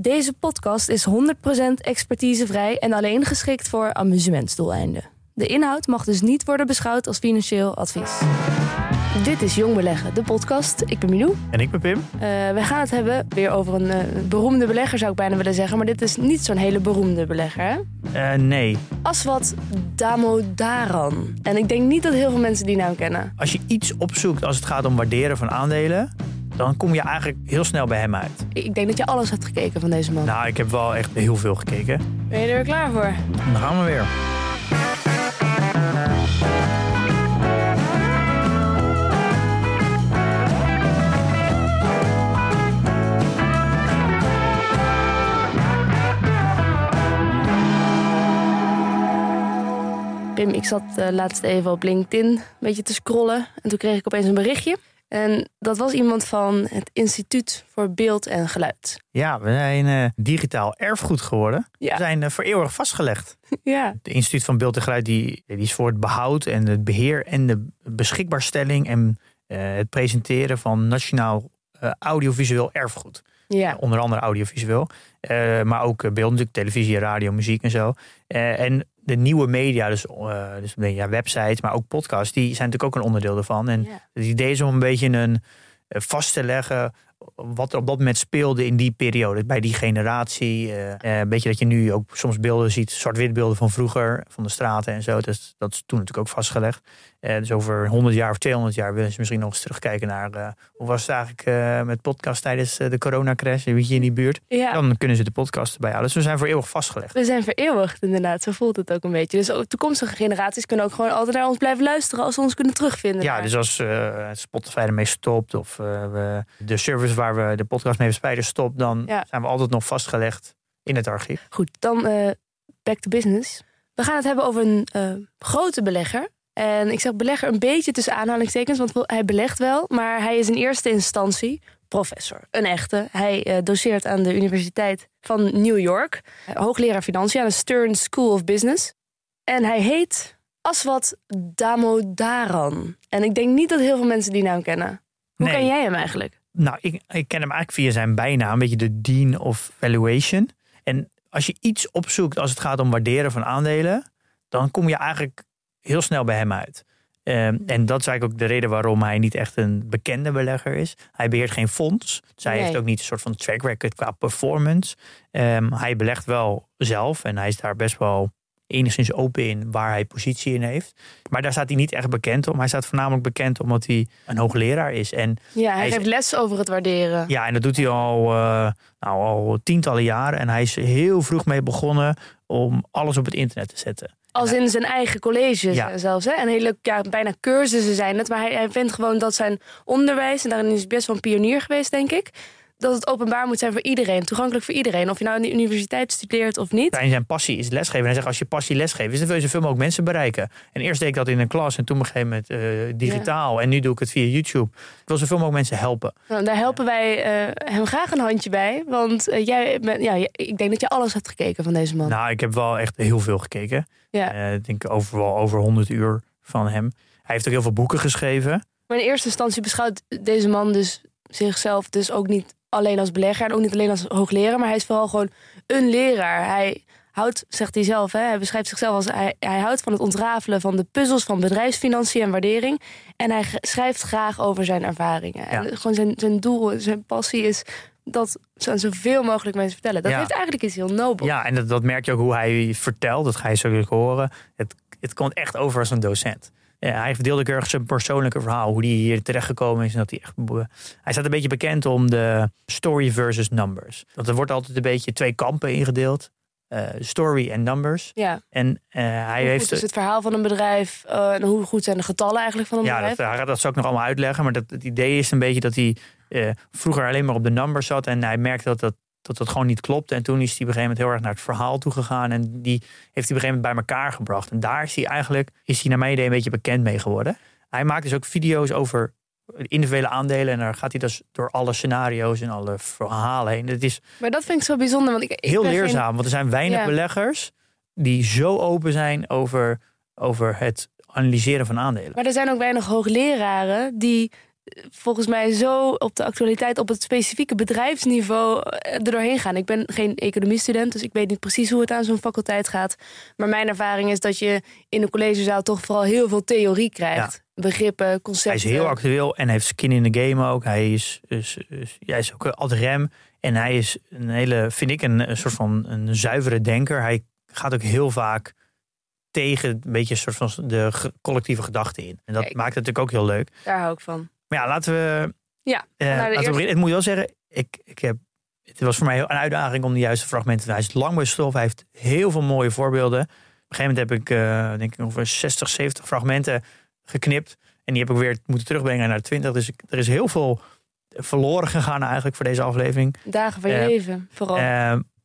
Deze podcast is 100% expertisevrij en alleen geschikt voor amusementsdoeleinden. De inhoud mag dus niet worden beschouwd als financieel advies. Dit is Jong Beleggen, de podcast. Ik ben Milou. En ik ben Pim. Uh, we gaan het hebben weer over een uh, beroemde belegger, zou ik bijna willen zeggen. Maar dit is niet zo'n hele beroemde belegger, hè? Uh, nee. Aswat Damodaran. En ik denk niet dat heel veel mensen die naam kennen. Als je iets opzoekt als het gaat om waarderen van aandelen... dan kom je eigenlijk heel snel bij hem uit. Ik denk dat je alles hebt gekeken van deze man. Nou, ik heb wel echt heel veel gekeken. Ben je er weer klaar voor? Dan gaan we weer. Pim, ik zat uh, laatst even op LinkedIn een beetje te scrollen. En toen kreeg ik opeens een berichtje. En dat was iemand van het Instituut voor Beeld en Geluid. Ja, we zijn uh, digitaal erfgoed geworden. Ja. We zijn uh, voor eeuwig vastgelegd. Ja. Het Instituut van Beeld en Geluid die, die is voor het behoud en het beheer en de beschikbaarstelling en het presenteren van nationaal audiovisueel erfgoed. Ja. Onder andere audiovisueel. maar ook beeld natuurlijk, televisie, radio, muziek en zo. en de nieuwe media, dus, uh, dus ja, websites, maar ook podcasts, die zijn natuurlijk ook een onderdeel ervan. En Ja. het idee is om een beetje een, uh, vast te leggen wat er op dat moment speelde in die periode, bij die generatie. Uh, een beetje dat je nu ook soms beelden ziet, zwart-wit beelden van vroeger, van de straten en zo. Dus dat is toen natuurlijk ook vastgelegd. dus over 100 jaar of 200 jaar willen ze misschien nog eens terugkijken naar hoe was het eigenlijk met podcast tijdens de coronacrash, weet je in die buurt. Ja. Dan kunnen ze de podcast erbij halen. Dus we zijn voor eeuwig vastgelegd. We zijn vereeuwigd inderdaad, zo voelt het ook een beetje. Dus ook toekomstige generaties kunnen ook gewoon altijd naar ons blijven luisteren als ze ons kunnen terugvinden. Ja, dus als Spotify ermee stopt of we de service waar we de podcast mee verspreiden stopt, dan Ja. zijn we altijd nog vastgelegd in het archief. Goed, dan eh, back to business. We gaan het hebben over een eh, grote belegger. En ik zeg belegger een beetje tussen aanhalingstekens, want hij belegt wel, maar hij is in eerste instantie professor. Een echte. Hij eh, doseert aan de Universiteit van New York, hoogleraar financiën aan de Stern School of Business. En hij heet Aswat Damodaran. En ik denk niet dat heel veel mensen die naam kennen. Hoe Nee. ken jij hem eigenlijk? Nou, ik, ik ken hem eigenlijk via zijn bijnaam, een beetje de Dean of Valuation. En als je iets opzoekt als het gaat om waarderen van aandelen, dan kom je eigenlijk heel snel bij hem uit. Ehm, en dat is eigenlijk ook de reden waarom hij niet echt een bekende belegger is. Hij beheert geen fonds. Dus hij Nee. heeft ook niet een soort van track record qua performance. Ehm, hij belegt wel zelf en hij is daar best wel enigszins open in waar hij positie in heeft. Maar daar staat hij niet echt bekend om. Hij staat voornamelijk bekend omdat hij een hoogleraar is. En Ja, hij, Hij is- geeft les over het waarderen. ja, en dat doet hij al, eh, nou, al tientallen jaren. En hij is heel vroeg mee begonnen om alles op het internet te zetten. Als in zijn eigen colleges Ja. eh, zelfs. Hè? En hele, ja, bijna cursussen zijn het. Maar hij, hij vindt gewoon dat zijn onderwijs, en daarin is hij best wel een pionier geweest, denk ik. Dat het openbaar moet zijn voor iedereen, toegankelijk voor iedereen. Of je nou aan de universiteit studeert of niet. Zijn, zijn passie is lesgeven. En hij zegt, als je passie lesgeven is, dan wil je zoveel mogelijk mensen bereiken. En eerst deed ik dat in een klas en toen op een gegeven moment eh, digitaal. En nu doe ik het via YouTube. Ik wil zoveel mogelijk mensen helpen. Nou, daar helpen wij eh, hem graag een handje bij. Want eh, jij bent, ja, ik denk dat je alles hebt gekeken van deze man. Nou, ik heb wel echt heel veel gekeken. ja. Ik denk overal over 100 uur van hem. Hij heeft ook heel veel boeken geschreven. Maar in eerste instantie beschouwt deze man dus zichzelf dus ook niet alleen als belegger en ook niet alleen als hoogleraar, maar hij is vooral gewoon een leraar. Hij houdt, zegt hij zelf, hè, hij beschrijft zichzelf als hij, hij houdt van het ontrafelen van de puzzels van bedrijfsfinanciën en waardering. En hij schrijft graag over zijn ervaringen. Ja. En gewoon zijn, zijn doel, zijn passie is dat aan zoveel mogelijk mensen vertellen. Dat Ja. heeft eigenlijk iets heel nobel. Ja, en dat, dat merk je ook hoe hij vertelt. Dat ga je zo horen. Het, het komt echt over als een docent. Ja, hij verdeelde ook erg zijn persoonlijke verhaal. Hoe hij hier terechtgekomen is. En dat hij, echt, hij staat een beetje bekend om de story versus numbers. Dat er wordt altijd een beetje twee kampen ingedeeld. Eh, story en numbers. Ja. En eh, hij Hoe heeft... goed is het verhaal van een bedrijf eh, en hoe goed zijn de getallen eigenlijk van een Ja, bedrijf? dat, hij gaat dat zou ik nog allemaal uitleggen. Maar dat, het idee is een beetje dat hij eh, vroeger alleen maar op de numbers zat. En hij merkte dat dat, dat dat gewoon niet klopte. En toen is hij op een gegeven moment heel erg naar het verhaal toe gegaan. En die heeft hij op een gegeven moment bij elkaar gebracht. En daar is hij eigenlijk, is hij naar mijn idee een beetje bekend mee geworden. Hij maakt dus ook video's over individuele aandelen. En daar gaat hij dus door alle scenario's en alle verhalen heen. Het is Maar dat vind ik zo bijzonder. Want ik, ik heel geen- leerzaam. Want er zijn weinig Ja. beleggers die zo open zijn over, over het analyseren van aandelen. Maar er zijn ook weinig hoogleraren die volgens mij zo op de actualiteit op het specifieke bedrijfsniveau eh, er doorheen gaan. Ik ben geen economiestudent, dus ik weet niet precies hoe het aan zo'n faculteit gaat. Maar mijn ervaring is dat je in een collegezaal toch vooral heel veel theorie krijgt. Begrippen, Hij concepten. is heel actueel en heeft skin in de game ook. Hij is, is, is, hij is ook ad rem. En hij is een hele, vind ik, een, een soort van een zuivere denker. Hij gaat ook heel vaak tegen een beetje een soort van de collectieve gedachte in. En dat Kijk. maakt het natuurlijk ook heel leuk. Daar hou ik van. Maar ja, laten we. Ja, eh, laten we beginnen. Ik moet wel zeggen, ik, ik heb, het was voor mij een uitdaging om de juiste fragmenten. Hij is lang bij stof. Hij heeft heel veel mooie voorbeelden. Op een gegeven moment heb ik, eh, denk ik, ongeveer 60, 70 fragmenten geknipt. En die heb ik weer moeten terugbrengen naar 20. Dus ik- er is heel veel verloren gegaan eigenlijk voor deze aflevering. Dagen van je Eh, leven, vooral.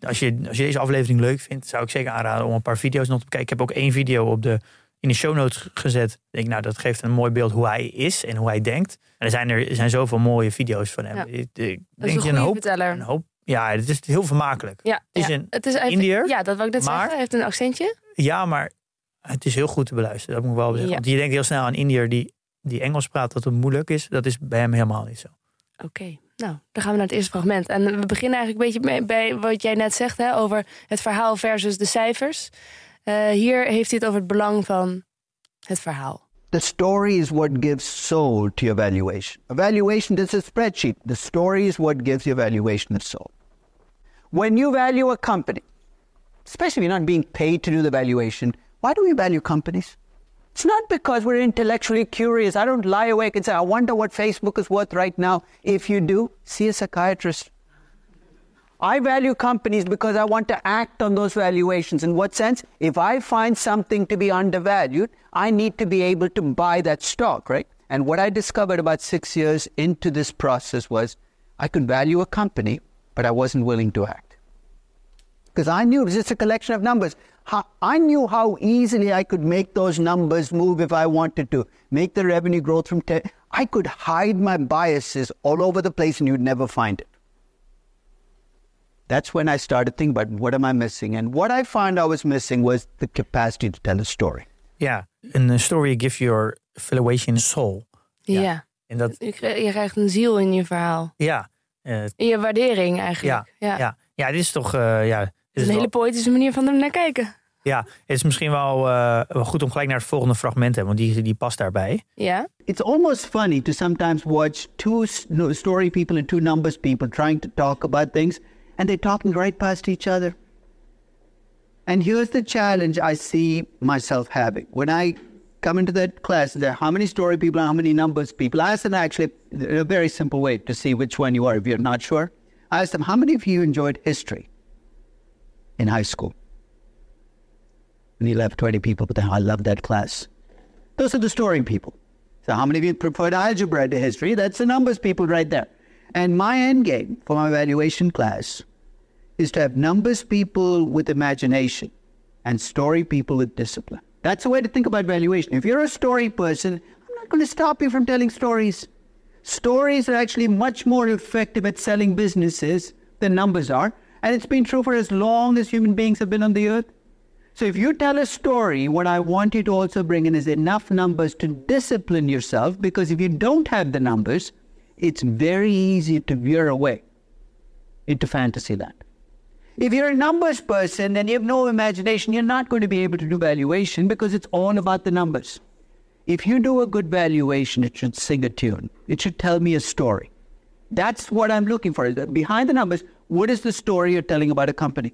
Als, je, als je deze aflevering leuk vindt, zou ik zeker aanraden om een paar video's nog te bekijken. Ik heb ook één video op de, in de show notes gezet. Ik denk, nou, dat geeft een mooi beeld hoe hij is en hoe hij denkt. En er zijn, er, er zijn zoveel mooie video's van hem. Ja. Ik, ik dat is denk een je een hoop, verteller. een hoop. Ja, het is heel vermakelijk. ja, is ja. een het is, Indiër, Ja, dat wil ik net maar- zeggen. Hij heeft een accentje. Ja, maar het is heel goed te beluisteren. Dat moet ik wel zeggen. Ja. Want je denkt heel snel aan Indiër die, die Engels praat dat het moeilijk is. Dat is bij hem helemaal niet zo. Oké, nou, dan gaan we naar het eerste fragment. En we beginnen eigenlijk een beetje mee- bij wat jij net zegt hè, over het verhaal versus de cijfers. Eh, hier heeft hij het over het belang van het verhaal. The story is what gives soul to your valuation. A valuation is a spreadsheet. The story is what gives your valuation of soul. When you value a company, especially if you're not being paid to do the valuation, why do we value companies? It's not because we're intellectually curious. I don't lie awake and say, I wonder what Facebook is worth right now. If you do, see a psychiatrist. I value companies because I want to act on those valuations. In what sense? If I find something to be undervalued, I need to be able to buy that stock, right? And what I discovered about six years into this process was I could value a company, but I wasn't willing to act. Because I knew it was just a collection of numbers. How, I knew how easily I could make those numbers move if I wanted to. Make the revenue growth from 10. I could hide my biases all over the place and you'd never find it. That's when I started thinking about what am I missing? And what I found I was missing was the capacity to tell a story. Ja, een eh, story gives your valuation soul. Ja. Ja. En dat, Je, krijgt, je krijgt een ziel in je verhaal. ja, eh, In je waardering eigenlijk. ja, ja. ja. dit is toch, eh, ja, dit Het is is een wel- hele poëtische manier van er naar kijken. ja, het is misschien wel, eh, wel goed om gelijk naar het volgende fragment te hebben, want die, die past daarbij. Ja? It's almost funny to sometimes watch two story people and two numbers people trying to talk about things, and they're talking right past each other. And here's the challenge I see myself having. When I come into that class, there how many story people and how many numbers people. I ask them actually in a very simple way to see which one you are if you're not sure. I ask them, how many of you enjoyed history in high school? And you left 20 people, but then I love that class. Those are the story people. So how many of you preferred algebra to history? That's the numbers people right there. And my end game for my evaluation class is to have numbers people with imagination and story people with discipline. That's the way to think about valuation. If you're a story person, I'm not going to stop you from telling stories. Stories are actually much more effective at selling businesses than numbers are. And it's been true for as long as human beings have been on the earth. So if you tell a story, what I want you to also bring in is enough numbers to discipline yourself because if you don't have the numbers, it's very easy to veer away into fantasy land. If you're a numbers person and you have no imagination, you're not going to be able to do valuation because it's all about the numbers. If you do a good valuation, it should sing a tune. It should tell me a story. That's what I'm looking for. Behind the numbers, what is the story you're telling about a company?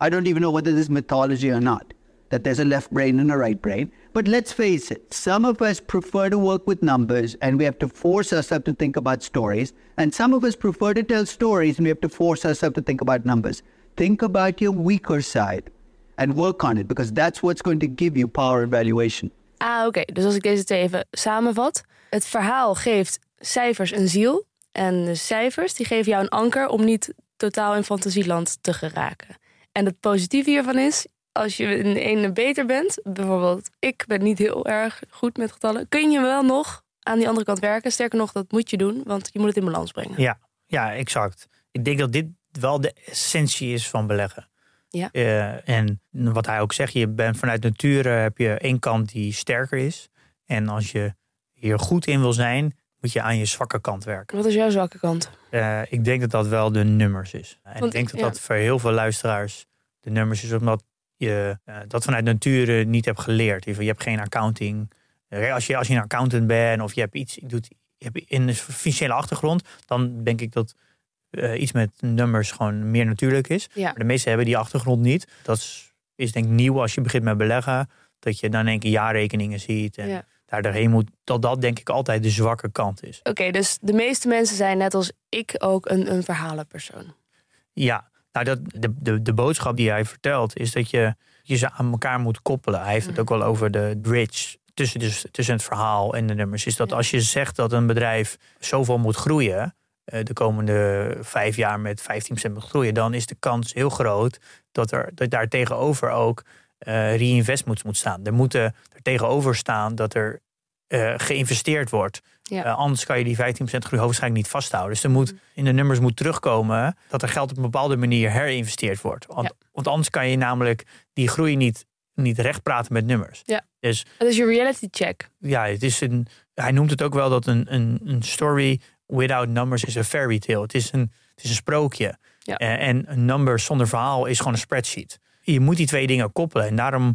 I don't even know whether this is mythology or not, that there's a left brain and a right brain. But let's face it, some of us prefer to work with numbers and we have to force ourselves to think about stories. And some of us prefer to tell stories and we have to force ourselves to think about numbers. Think about your weaker side and work on it because that's what's going to give you power and. Ah, oké. Dus als ik deze twee even samenvat. Het verhaal geeft cijfers een ziel. En de cijfers die geven jou een anker om niet totaal in fantasieland te geraken. En het positieve hiervan is, als je in de ene beter bent, bijvoorbeeld ik ben niet heel erg goed met getallen, kun je wel nog aan die andere kant werken. Sterker nog, dat moet je doen, want je moet het in balans brengen. Ja, ja exact. Ik denk dat dit wel de essentie is van beleggen. Ja. Eh, en wat hij ook zegt, je bent vanuit nature heb je één kant die sterker is. En als je hier goed in wil zijn, moet je aan je zwakke kant werken. Wat is jouw zwakke kant? Eh, ik denk dat dat wel de nummers is. En Want ik denk dat ja. dat voor heel veel luisteraars de nummers is, omdat je eh, dat vanuit nature niet hebt geleerd. Je hebt geen accounting. Eh, Als je, als je een accountant bent of je hebt iets, doet, je hebt in een financiële achtergrond, dan denk ik dat eh, iets met nummers gewoon meer natuurlijk is. Ja. Maar de meesten hebben die achtergrond niet. Dat is, is denk ik nieuw als je begint met beleggen. Dat je dan in één keer jaarrekeningen ziet en Ja. daar doorheen moet. Dat dat denk ik altijd de zwakke kant is. Oké, dus de meeste mensen zijn net als ik ook een, een verhalenpersoon. Ja, nou dat, de, de, de boodschap die hij vertelt is dat je, je ze aan elkaar moet koppelen. Hij heeft het ook wel over de bridge tussen, dus, tussen het verhaal en de nummers. Is dat als je zegt dat een bedrijf zoveel moet groeien, eh, de komende vijf jaar met 15% moet groeien, dan is de kans heel groot dat er dat daar tegenover ook eh reinvest moet, moet staan. Er moeten er tegenover staan dat er eh, geïnvesteerd wordt. Ja. Eh, anders kan je die 15% groei hoogstwaarschijnlijk niet vasthouden. Dus er moet in de nummers moet terugkomen dat er geld op een bepaalde manier herinvesteerd wordt. Want, Ja. want anders kan je namelijk die groei niet, niet recht praten met nummers. Ja. Dus Dat is je reality check. ja, het is een, hij noemt het ook wel dat een, een, een story without numbers is een fairy tale. Het is een, het is een sprookje. Ja. Eh, En een number zonder verhaal is gewoon een spreadsheet. Je moet die twee dingen koppelen. En daarom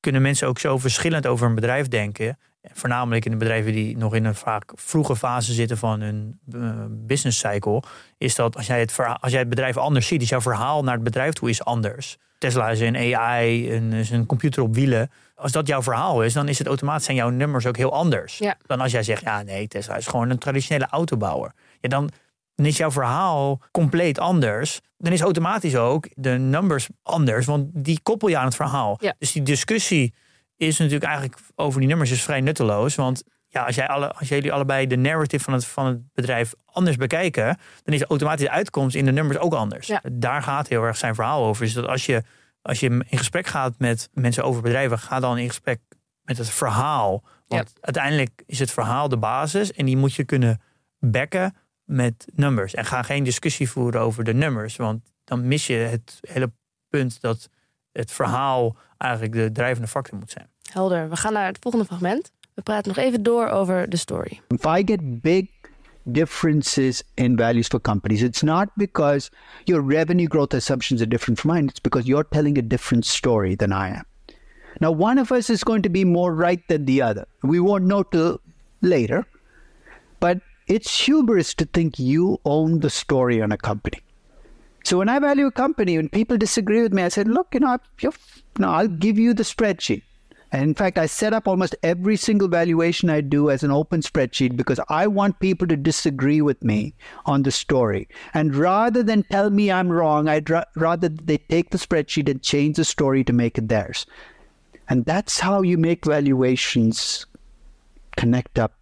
kunnen mensen ook zo verschillend over een bedrijf denken. Voornamelijk in de bedrijven die nog in een vaak vroege fase zitten van hun eh, business cycle. Is dat als jij, het verhaal, als jij het bedrijf anders ziet, is jouw verhaal naar het bedrijf toe is anders. Tesla is een AI, een, is een computer op wielen. Als dat jouw verhaal is, dan is het automatisch zijn jouw nummers ook heel anders. Ja. Dan als jij zegt, ja nee, Tesla is gewoon een traditionele autobouwer. Ja, dan, dan is jouw verhaal compleet anders. Dan is automatisch ook de numbers anders, want die koppel je aan het verhaal. Ja. Dus die discussie is natuurlijk eigenlijk over die nummers is vrij nutteloos. Want ja, als, jij alle, als jullie allebei de narrative van het, van het bedrijf anders bekijken, dan is automatisch de uitkomst in de nummers ook anders. Ja. Daar gaat heel erg zijn verhaal over. Dus dat als je, als je in gesprek gaat met mensen over bedrijven, ga dan in gesprek met het verhaal. Want uiteindelijk is het verhaal de basis en die moet je kunnen backen met nummers. En ga geen discussie voeren over de nummers, want dan mis je het hele punt dat het verhaal eigenlijk de drijvende factor moet zijn. Helder. We gaan naar het volgende fragment. We praten nog even door over de story. If I get big differences in values for companies, it's not because your revenue growth assumptions are different from mine, it's because you're telling a different story than I am. Now, one of us is going to be more right than the other. We won't know till later, but it's hubris to think you own the story on a company. So when I value a company, when people disagree with me, I said, look, you know, no, I'll give you the spreadsheet. And in fact, I set up almost every single valuation I do as an open spreadsheet because I want people to disagree with me on the story. And rather than tell me I'm wrong, I'd ra- rather they take the spreadsheet and change the story to make it theirs. And that's how you make valuations connect up.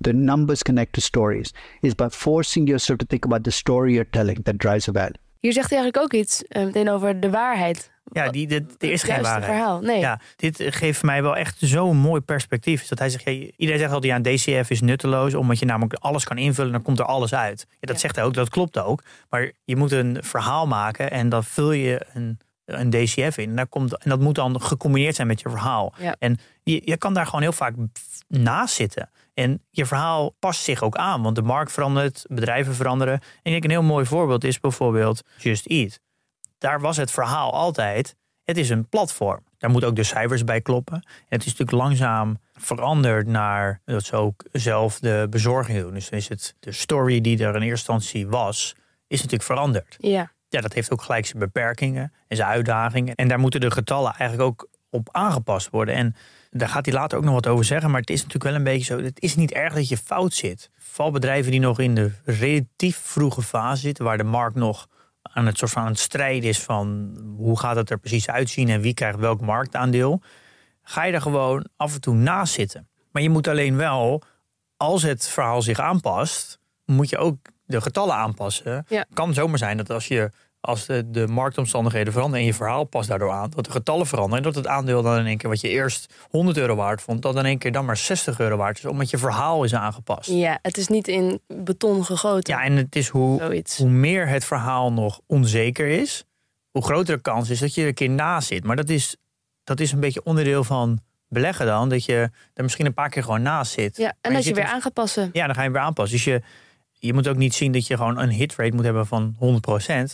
The numbers connect to stories is by forcing yourself to think about the story you're telling that drives a value. Hier zegt hij eigenlijk ook iets eh, meteen over de waarheid. Ja, die, dit, er is geen waarheid. verhaal. Nee. Ja, dit geeft mij wel echt zo'n mooi perspectief. Dat hij zegt, ja, iedereen zegt altijd, ja, een DCF is nutteloos, omdat je namelijk alles kan invullen, dan komt er alles uit. Ja, dat Ja. zegt hij ook, dat klopt ook. Maar je moet een verhaal maken en dan vul je een, een DCF in. En, daar komt, en dat moet dan gecombineerd zijn met je verhaal. Ja. En je, je kan daar gewoon heel vaak naast zitten. En je verhaal past zich ook aan, want de markt verandert, bedrijven veranderen. En ik denk een heel mooi voorbeeld is bijvoorbeeld Just Eat. Daar was het verhaal altijd, het is een platform. Daar moeten ook de cijfers bij kloppen. En het is natuurlijk langzaam veranderd naar dat ze ook zelf de bezorging doen. Dus is het de story die er in eerste instantie was, is natuurlijk veranderd. Ja. Ja, dat heeft ook gelijk zijn beperkingen en zijn uitdagingen. En daar moeten de getallen eigenlijk ook op aangepast worden. En daar gaat hij later ook nog wat over zeggen. Maar het is natuurlijk wel een beetje zo. Het is niet erg dat je fout zit. Vooral bedrijven die nog in de relatief vroege fase zitten, waar de markt nog aan het soort van aan het strijden is van hoe gaat het er precies uitzien en wie krijgt welk marktaandeel. Ga je er gewoon af en toe naast zitten. Maar je moet alleen wel, als het verhaal zich aanpast, moet je ook de getallen aanpassen. Ja. kan zomaar zijn dat als je als de, de marktomstandigheden veranderen en je verhaal past daardoor aan, dat de getallen veranderen en dat het aandeel dan in één keer wat je eerst 100 euro waard vond, dat in één keer dan maar 60 euro waard is, omdat je verhaal is aangepast. Ja, het is niet in beton gegoten. Ja, en het is hoe, Zoiets. hoe meer het verhaal nog onzeker is, hoe grotere kans is dat je er een keer naast zit. Maar dat is, dat is een beetje onderdeel van beleggen dan, dat je er misschien een paar keer gewoon naast zit. Ja, en Maar dat je weer dus- aan gaat passen. Ja, dan ga je weer aanpassen. Dus je, je moet ook niet zien dat je gewoon een hitrate moet hebben van 100%.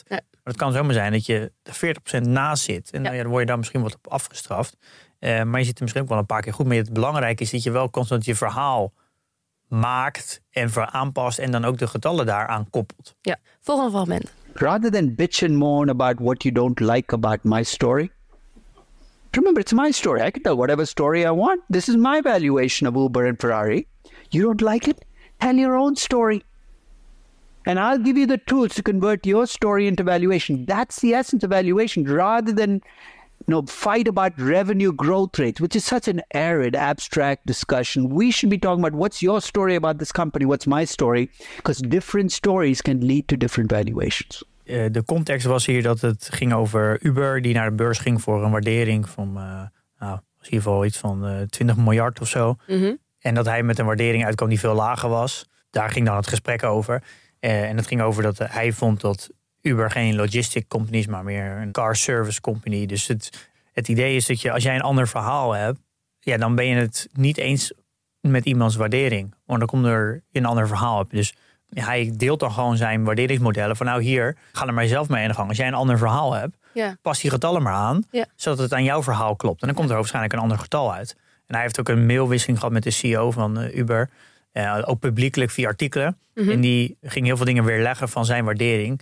Nee. Maar het kan zomaar zijn dat je er 40% naast zit. En Ja. nou ja, dan word je daar misschien wat op afgestraft. Eh, maar je zit er misschien ook wel een paar keer goed mee. Het belangrijke is dat je wel constant je verhaal maakt en aanpast. En dan ook de getallen daaraan koppelt. Ja, volgende fragment. rather than bitch and moan about what you don't like about my story, remember it's my story. I can tell whatever story I want. This is my valuation of Uber and Ferrari. You don't like it? Tell your own story. And I'll give you the tools to convert your story into valuation. That's the essence of valuation, rather than you know, fight about revenue growth rates, which is such an arid, abstract discussion. We should be talking about what's your story about this company, what's my story, because different stories can lead to different valuations. Eh, de context was hier dat het ging over Uber, die naar de beurs ging voor een waardering van, eh, nou, was in ieder geval iets van eh 20 miljard of zo. Mhm. En dat hij met een waardering uitkwam die veel lager was. Daar ging dan het gesprek over. Eh, en het ging over dat eh, hij vond dat Uber geen logistic company is, maar meer een car service company. Dus het, het idee is dat je, als jij een ander verhaal hebt, ja, dan ben je het niet eens met iemands waardering. Want dan komt er een ander verhaal op. Dus hij deelt dan gewoon zijn waarderingsmodellen. Van nou hier, ga er maar zelf mee aan de gang. Als jij een ander verhaal hebt, Ja. pas die getallen maar aan. Ja. Zodat het aan jouw verhaal klopt. En dan komt er waarschijnlijk een ander getal uit. En hij heeft ook een mailwisseling gehad met de CEO van eh, Uber. Eh, ook publiekelijk via artikelen. En die ging heel veel dingen weerleggen van zijn waardering.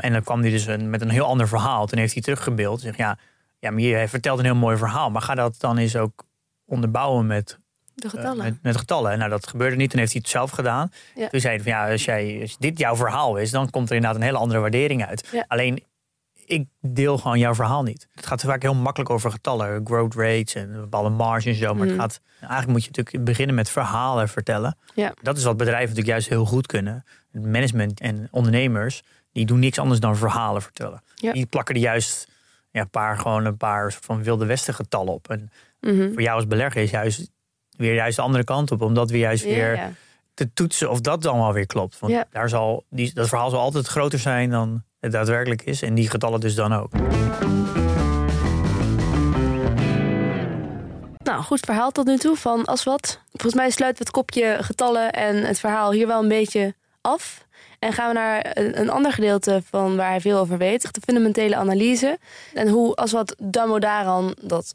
En dan kwam hij dus een, met een heel ander verhaal. Toen heeft hij teruggebeeld. Zeg, ja, ja, maar je vertelt een heel mooi verhaal. Maar ga dat dan eens ook onderbouwen met De eh, getallen. met, met getallen. Nou, dat gebeurde niet. Toen heeft hij het zelf gedaan. Ja. Toen zei hij van ja, als, jij, als dit jouw verhaal is, dan komt er inderdaad een hele andere waardering uit. Ja. Alleen, ik deel gewoon jouw verhaal niet. Het gaat vaak heel makkelijk over getallen, growth rates en bepaalde marges en zo. Maar het gaat, eigenlijk moet je natuurlijk beginnen met verhalen vertellen. Ja. Dat is wat bedrijven natuurlijk juist heel goed kunnen. Management en ondernemers, die doen niks anders dan verhalen vertellen. Ja. Die plakken er juist ja, een paar, gewoon een paar van wilde westen getallen op. En Mhm. voor jou als belegger is juist weer juist de andere kant op. Omdat we juist weer ja. Te toetsen of dat dan wel weer klopt. Want Ja. daar zal, die, dat verhaal zal altijd groter zijn dan het daadwerkelijk is. En die getallen dus dan ook. Nou, goed verhaal tot nu toe van Aswat. Volgens mij sluit het kopje getallen en het verhaal hier wel een beetje af. En gaan we naar een, een ander gedeelte van waar hij veel over weet. De fundamentele analyse. En hoe Aswat Damodaran dat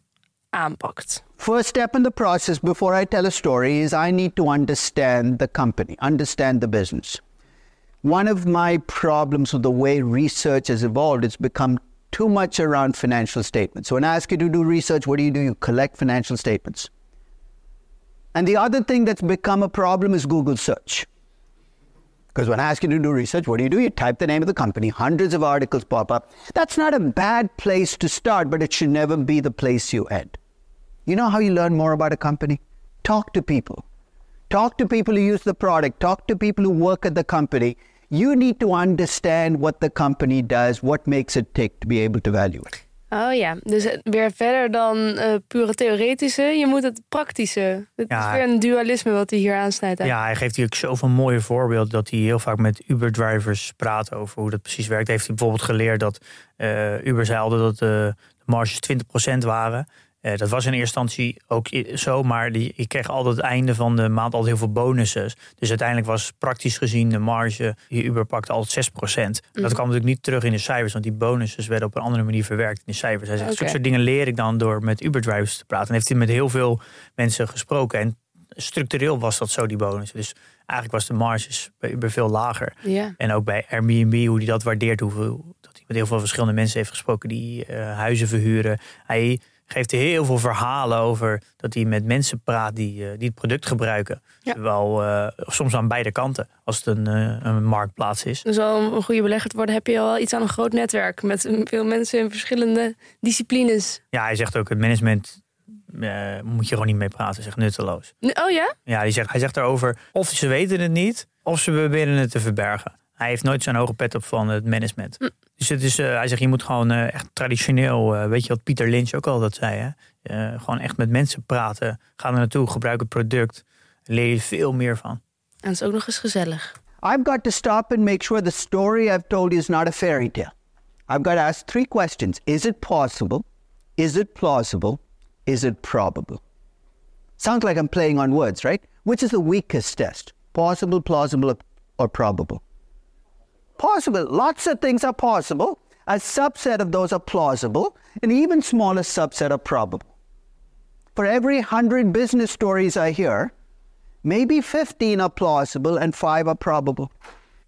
aanpakt. First step in the process before I tell a story is I need to understand the company, understand the business. One of my problems with the way research has evolved is become too much around financial statements. So when I ask you to do research, what do you do? You collect financial statements. And the other thing that's become a problem is Google search. Because when I ask you to do research, what do you do? You type the name of the company, hundreds of articles pop up. That's not a bad place to start, but it should never be the place you end. You know how you learn more about a company? Talk to people. Talk to people who use the product. Talk to people who work at the company. You need to understand what the company does, what makes it tick to be able to value it. Oh ja, dus weer verder dan eh pure theoretische. Je moet het praktische. Het Ja. is weer een dualisme wat hij hier aansnijdt. Ja, hij geeft hier ook zoveel mooie voorbeelden dat hij heel vaak met Uber-drivers praat over hoe dat precies werkt. Heeft hij bijvoorbeeld geleerd dat eh, Uber zei altijd dat eh, de marges 20% waren. Eh, dat was in eerste instantie ook zo, maar die, ik kreeg altijd het einde van de maand altijd heel veel bonussen. Dus uiteindelijk was praktisch gezien de marge, die Uber pakte altijd 6%. Dat kwam natuurlijk niet terug in de cijfers, want die bonussen werden op een andere manier verwerkt in de cijfers. Hij zegt, zulke soort dingen leer ik dan door met Uber-drivers te praten. En heeft hij met heel veel mensen gesproken. En structureel was dat zo, die bonussen. Dus eigenlijk was de marges bij Uber veel lager. En ook bij Airbnb, hoe hij dat waardeert. Hoeveel, dat hij met heel veel verschillende mensen heeft gesproken die eh, huizen verhuren. Hij geeft heel veel verhalen over dat hij met mensen praat die, eh, die het product gebruiken. Ja. Zowel eh, soms aan beide kanten, als het een, eh, een marktplaats is. Dus om een goede belegger te worden heb je al wel iets aan een groot netwerk. Met veel mensen in verschillende disciplines. Ja, hij zegt ook, het management moet je gewoon niet mee praten. Zegt nutteloos. Oh ja? Ja, die zegt, hij zegt daarover of ze weten het niet, of ze proberen het te verbergen. Hij heeft nooit zo'n hoge pet op van het management. Hm. Dus het is, eh, hij zegt, je moet gewoon eh, echt traditioneel, eh, weet je wat Pieter Lynch ook altijd zei, hè? Eh, gewoon echt met mensen praten. Ga er naartoe, gebruik het product. Leer je veel meer van. En het is ook nog eens gezellig. I've got to stop and make sure the story I've told you is not a fairy tale. I've got to ask three questions Is it possible? Is it plausible? Is it probable? Sounds like I'm playing on words, right? Which is the weakest test? Possible, plausible, or probable? Possible. Lots of things are possible. A subset of those are plausible. An even smaller subset are probable. For every 100 business stories I hear, maybe 15 are plausible and 5 are probable.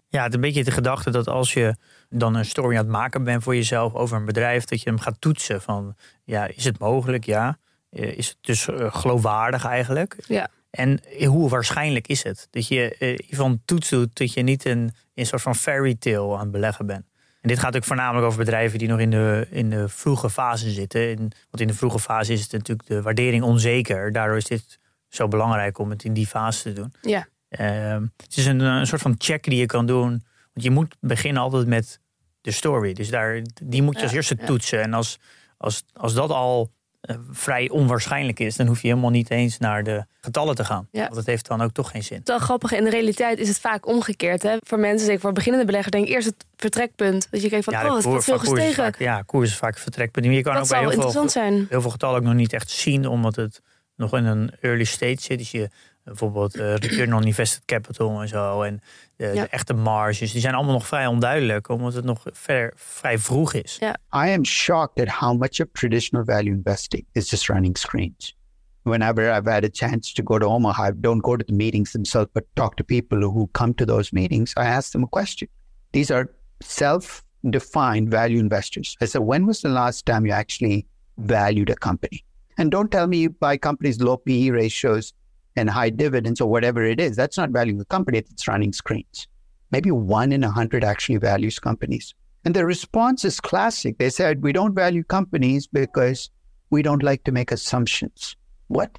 Ja, het is een beetje de gedachte dat als je dan een story aan het maken bent voor jezelf over een bedrijf, dat je hem gaat toetsen van, ja, is het mogelijk? Ja. Eh, Is het dus eh, geloofwaardig eigenlijk? Ja. En hoe waarschijnlijk is het? Dat je eh, van toets doet dat je niet een, een soort van fairy tale aan het beleggen bent. En dit gaat ook voornamelijk over bedrijven die nog in de, in de vroege fase zitten. En, want in de vroege fase is het natuurlijk de waardering onzeker. Daardoor is dit zo belangrijk om het in die fase te doen. Ja. Ehm, het is een, een soort van check die je kan doen. Want je moet beginnen altijd met de story. Dus daar, die moet je als Ja, eerste ja. toetsen. En als, als, als dat al eh, vrij onwaarschijnlijk is, dan hoef je helemaal niet eens naar de getallen te gaan. Ja. Want dat heeft dan ook toch geen zin. Het is wel grappig. In de realiteit is het vaak omgekeerd. Hè? Voor mensen, zeker voor beginnende beleggers, denk ik eerst het vertrekpunt. Dat je kijkt van, oh, het is veel gestegen. vaak- ja, koers is vaak vertrekpunt. Maar je kan Dat ook bij heel veel, heel veel getallen ook nog niet echt zien, omdat het nog in een early stage zit. Dus je bijvoorbeeld eh, return on invested capital en zo. En de, Ja. de echte marges, die zijn allemaal nog vrij onduidelijk, omdat het nog ver, vrij vroeg is. Ja. I am shocked at how much of traditional value investing is just running screens. Whenever I've had a chance to go to Omaha, I don't go to the meetings themselves, but talk to people who come to those meetings. I ask them a question. These are self defined value investors. I said, when was the last time you actually valued a company? And don't tell me you buy companies low PE ratios and high dividends or whatever it is. That's not valuing a company, that's running screens. Maybe one in a hundred actually values companies. And the response is classic. They said, We don't value companies because we don't like to make assumptions. What?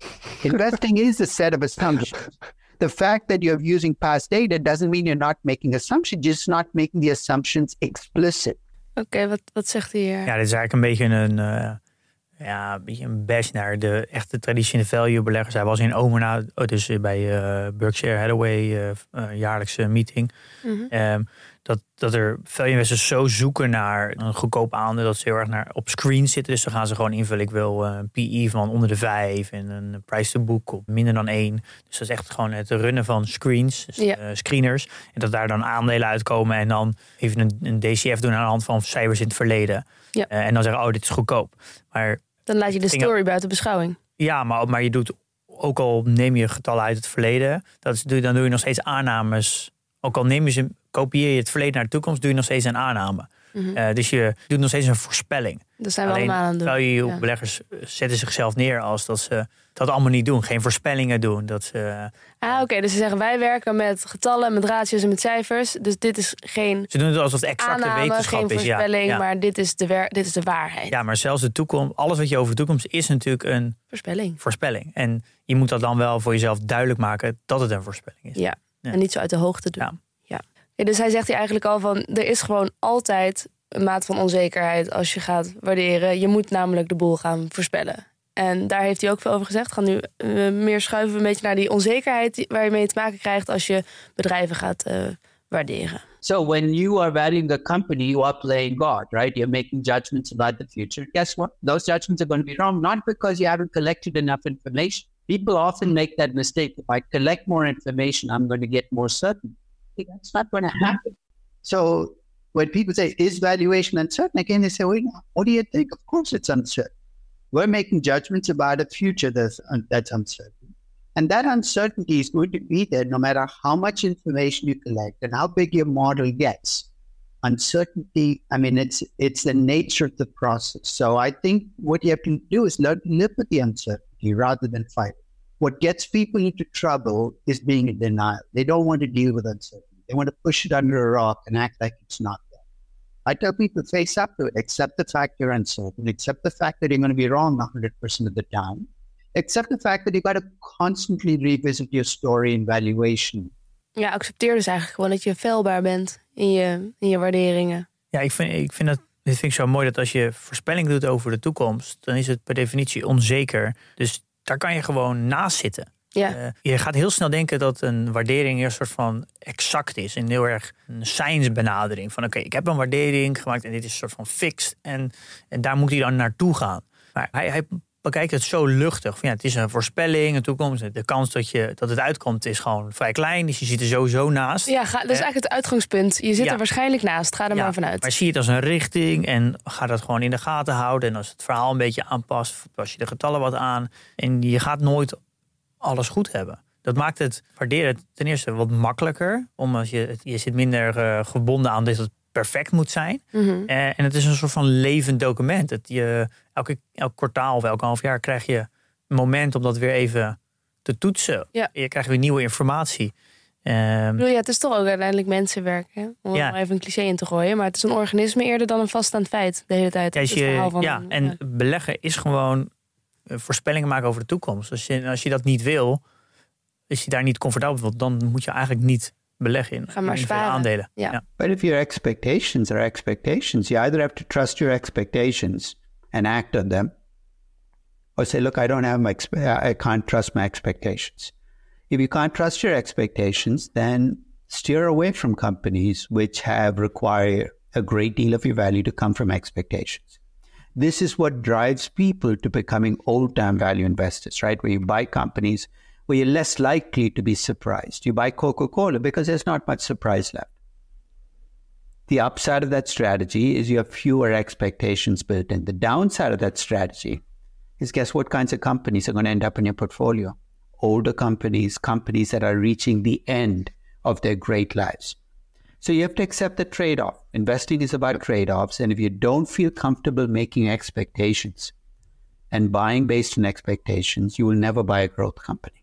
Investing is a set of assumptions. The fact that you're using past data doesn't mean you're not making assumptions, just not making the assumptions explicit. Oké, wat, wat zegt hij hier? Ja, dit is eigenlijk een beetje een, eh, ja, een, beetje een bash naar de echte traditionele value beleggers. Hij was in Omena, dus bij eh, Berkshire Hathaway, eh, eh, jaarlijkse meeting. Mhm. Ehm, dat, dat er value investors zo zoeken naar een goedkoop aandeel, dat ze heel erg naar, op screen zitten. Dus dan gaan ze gewoon invullen, ik wil een PE van onder de 5 en een price to book op minder dan 1. Dus dat is echt gewoon het runnen van screens, dus, screeners. En dat daar dan aandelen uitkomen en dan even een, een DCF doen aan de hand van cijfers in het verleden. Ja. En dan zeggen, oh, dit is goedkoop. Maar Dan laat je de story buiten beschouwing. ja, maar, maar je doet, ook al neem je getallen uit het verleden, dat is, doe- dan doe je nog steeds aannames. Ook al neem je ze, kopieer je het verleden naar de toekomst, doe je nog steeds een aanname. Mhm. Eh, dus je doet nog steeds een voorspelling. Dat zijn we Alleen allemaal aan het doen. Ja. beleggers eh, zetten zichzelf neer als dat ze dat allemaal niet doen. Geen voorspellingen doen. Dat ze, Ah, oké. Dus ze zeggen, wij werken met getallen, met ratio's en met cijfers. Dus dit is geen ze doen het alsof het exacte aanname, wetenschap geen is. Ja, voorspelling, ja. maar dit is, de dit is de waarheid. ja, maar zelfs de toekomst, alles wat je over de toekomst is natuurlijk een Voorspelling. voorspelling. En je moet dat dan wel voor jezelf duidelijk maken dat het een voorspelling is. Ja. Ja. En niet zo uit de hoogte doen. Ja. Dus hij zegt hier eigenlijk al van, er is gewoon altijd een maat van onzekerheid als je gaat waarderen. Je moet namelijk de boel gaan voorspellen. En daar heeft hij ook veel over gezegd. Gaan nu eh, meer schuiven een beetje naar die onzekerheid waar je mee te maken krijgt als je bedrijven gaat eh, waarderen. So when you are valuing a company, you are playing God, right? You're making judgments about the future. Guess what? Those judgments are going to be wrong, not because you haven't collected enough information. People often make that mistake. If I collect more information, I'm going to get more certain. That's not going to uh-huh. happen. So when people say, is valuation uncertain? Again, they say, well, what do you think? Of course it's uncertain. We're making judgments about a future that's, that's uncertain. And that uncertainty is going to be there no matter how much information you collect and how big your model gets. Uncertainty, I mean, it's it's the nature of the process. So I think what you have to do is learn to live with the uncertainty rather than fight it. What gets people into trouble is being in denial. They don't want to deal with uncertainty. They want to push it under a rock and act like it's not there. I tell people face up to it, accept the fact you're uncertain, accept the fact that you're going to be wrong 100% of the time, accept the fact that you got to constantly revisit your story and valuation Ja, accepteer dus eigenlijk gewoon dat je feilbaar bent in je, in je waarderingen. Ja, ik vind, ik vind dat. Dit vind ik zo mooi dat als je voorspelling doet over de toekomst, dan is het per definitie onzeker. Dus daar kan je gewoon naast zitten. Ja. Eh, je gaat heel snel denken dat een waardering een soort van exact is. En heel erg een science benadering. Van oké, ik heb een waardering gemaakt en dit is een soort van fixed. En, en daar moet hij dan naartoe gaan. Maar hij, hij bekijkt het zo luchtig. Van, ja, het is een voorspelling, een toekomst. De kans dat, je, dat het uitkomt is gewoon vrij klein. Dus je zit er sowieso naast. Ja, ga, dat is eigenlijk het uitgangspunt. Je zit Ja. er waarschijnlijk naast. Ga er Ja, maar vanuit. Maar zie het als een richting en ga dat gewoon in de gaten houden. En als het verhaal een beetje aanpast, pas je de getallen wat aan. En je gaat nooit alles goed hebben. Dat maakt het waarderen ten eerste wat makkelijker. Omdat je, je zit minder eh, gebonden aan het perfect moet zijn. Mhm. Eh, en het is een soort van levend document. Het, je, elke, elk kwartaal of elk half jaar krijg je een moment om dat weer even te toetsen. Ja. Je krijgt weer nieuwe informatie. Ehm, Ik bedoel, ja, het is toch ook uiteindelijk mensenwerk. Hè? Om Ja. even een cliché in te gooien. Maar het is een organisme eerder dan een vaststaand feit de hele tijd. Ja, Het je, van- ja, en beleggen is gewoon eh, voorspellingen maken over de toekomst. Als je, als je dat niet wil, als je daar niet comfortabel wilt, dan moet je eigenlijk niet beleggen in, Ga maar in sparen. aandelen. Ja. But if your expectations are expectations, you either have to trust your expectations and act on them, or say, "Look, I don't have my, expe- I can't trust my expectations." If you can't trust your expectations, then steer away from companies which have require a great deal of your value to come from expectations. This is what drives people to becoming old-time value investors, right? Where you buy companies where you're less likely to be surprised. You buy Coca-Cola because there's not much surprise left. The upside of that strategy is you have fewer expectations built in. The downside of that strategy is guess what kinds of companies are going to end up in your portfolio? Older companies, companies that are reaching the end of their great lives. So you have to accept the trade off. Investing is about trade offs. And if you don't feel comfortable making expectations and buying based on expectations, you will never buy a growth company.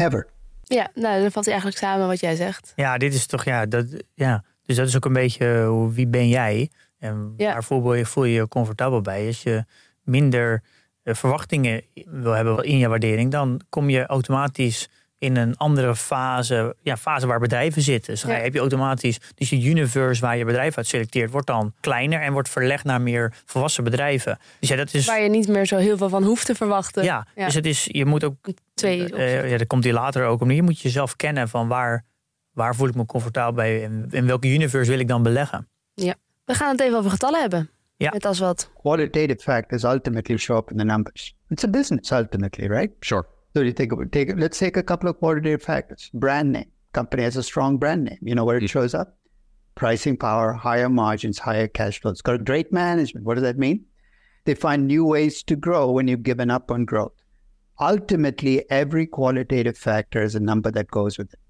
Ever. Ja, nou, dan valt hij eigenlijk samen wat jij zegt. Ja, dit is toch, ja, dat, ja. Dus dat is ook een beetje hoe- wie ben jij? En Ja. waar voel je, voel je je comfortabel bij? Als je minder eh, verwachtingen wil hebben in je waardering, dan kom je automatisch in een andere fase, ja, fase waar bedrijven zitten. Dus dan Ja. heb je automatisch, dus je universe waar je bedrijf uit selecteert, wordt dan kleiner en wordt verlegd naar meer volwassen bedrijven. Dus ja, dat is. Waar je niet meer zo heel veel van hoeft te verwachten. ja, Ja. dus het is, je moet ook Twee eh, ja, dat komt hier later ook om. Je moet jezelf kennen van waar, waar voel ik me comfortabel bij en in welke universe wil ik dan beleggen. Ja. We gaan het even over getallen hebben. Ja. Met als wat. Qualitative factors ultimately show up in the numbers. It's a business ultimately, right? Sure. So you think about take let's take a couple of qualitative factors. Brand name. Company has a strong brand name. You know where it mm-hmm. shows up? Pricing power, higher margins, higher cash flows. Got great management. What does that mean? They find new ways to grow when you've given up on growth. Ultimately, every qualitative factor is a number that goes with it.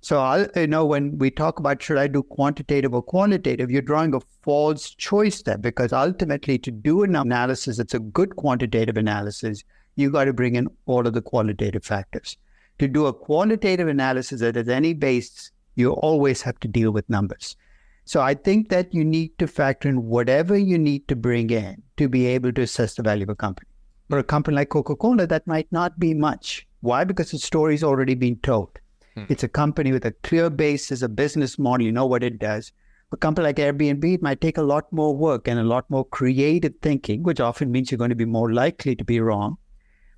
So I, you know, when we talk about should I do quantitative or qualitative, you're drawing a false choice there because ultimately, to do an analysis that's a good quantitative analysis, you got to bring in all of the qualitative factors. To do a qualitative analysis that has any base, you always have to deal with numbers. So I think that you need to factor in whatever you need to bring in to be able to assess the value of a company. For a company like Coca-Cola, that might not be much. Why? Because the story's already been told. Hmm. It's a company with a clear basis, a business model. You know what it does. A company like Airbnb, it might take a lot more work and a lot more creative thinking, which often means you're going to be more likely to be wrong.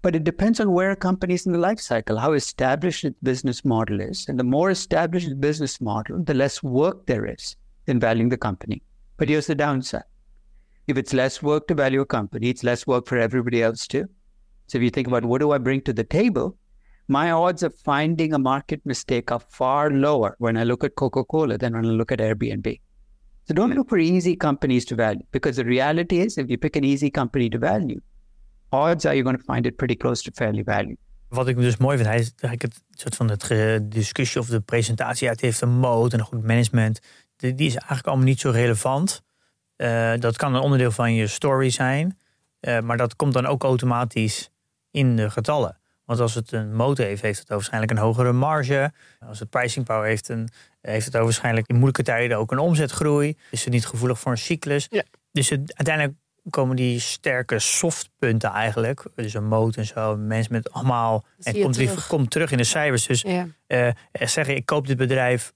But it depends on where a company is in the life cycle, how established its business model is. And the more established the business model, the less work there is in valuing the company. But here's the downside. If it's less work to value a company, it's less work for everybody else too. So if you think about what do I bring to the table, my odds of finding a market mistake are far lower when I look at Coca Cola than when I look at Airbnb. So don't look for easy companies to value because the reality is if you pick an easy company to value, odds are you're going to find it pretty close to fairly value. Wat ik dus mooi vind, hij is eigenlijk het soort van het ge- discussie of de presentatie uit heeft een mode en een goed management. Die, die is eigenlijk allemaal niet zo relevant. Eh, dat kan een onderdeel van je story zijn, eh, maar dat komt dan ook automatisch in de getallen. Want als het een motor heeft, heeft het waarschijnlijk een hogere marge. Als het pricing power heeft, een, heeft het waarschijnlijk in moeilijke tijden ook een omzetgroei. Is het niet gevoelig voor een cyclus. Ja. Dus het, uiteindelijk komen die sterke softpunten eigenlijk. Dus een moot en zo. Mensen met allemaal. En komt, terug. komt terug in de cijfers. Dus Ja. eh, zeggen, ik koop dit bedrijf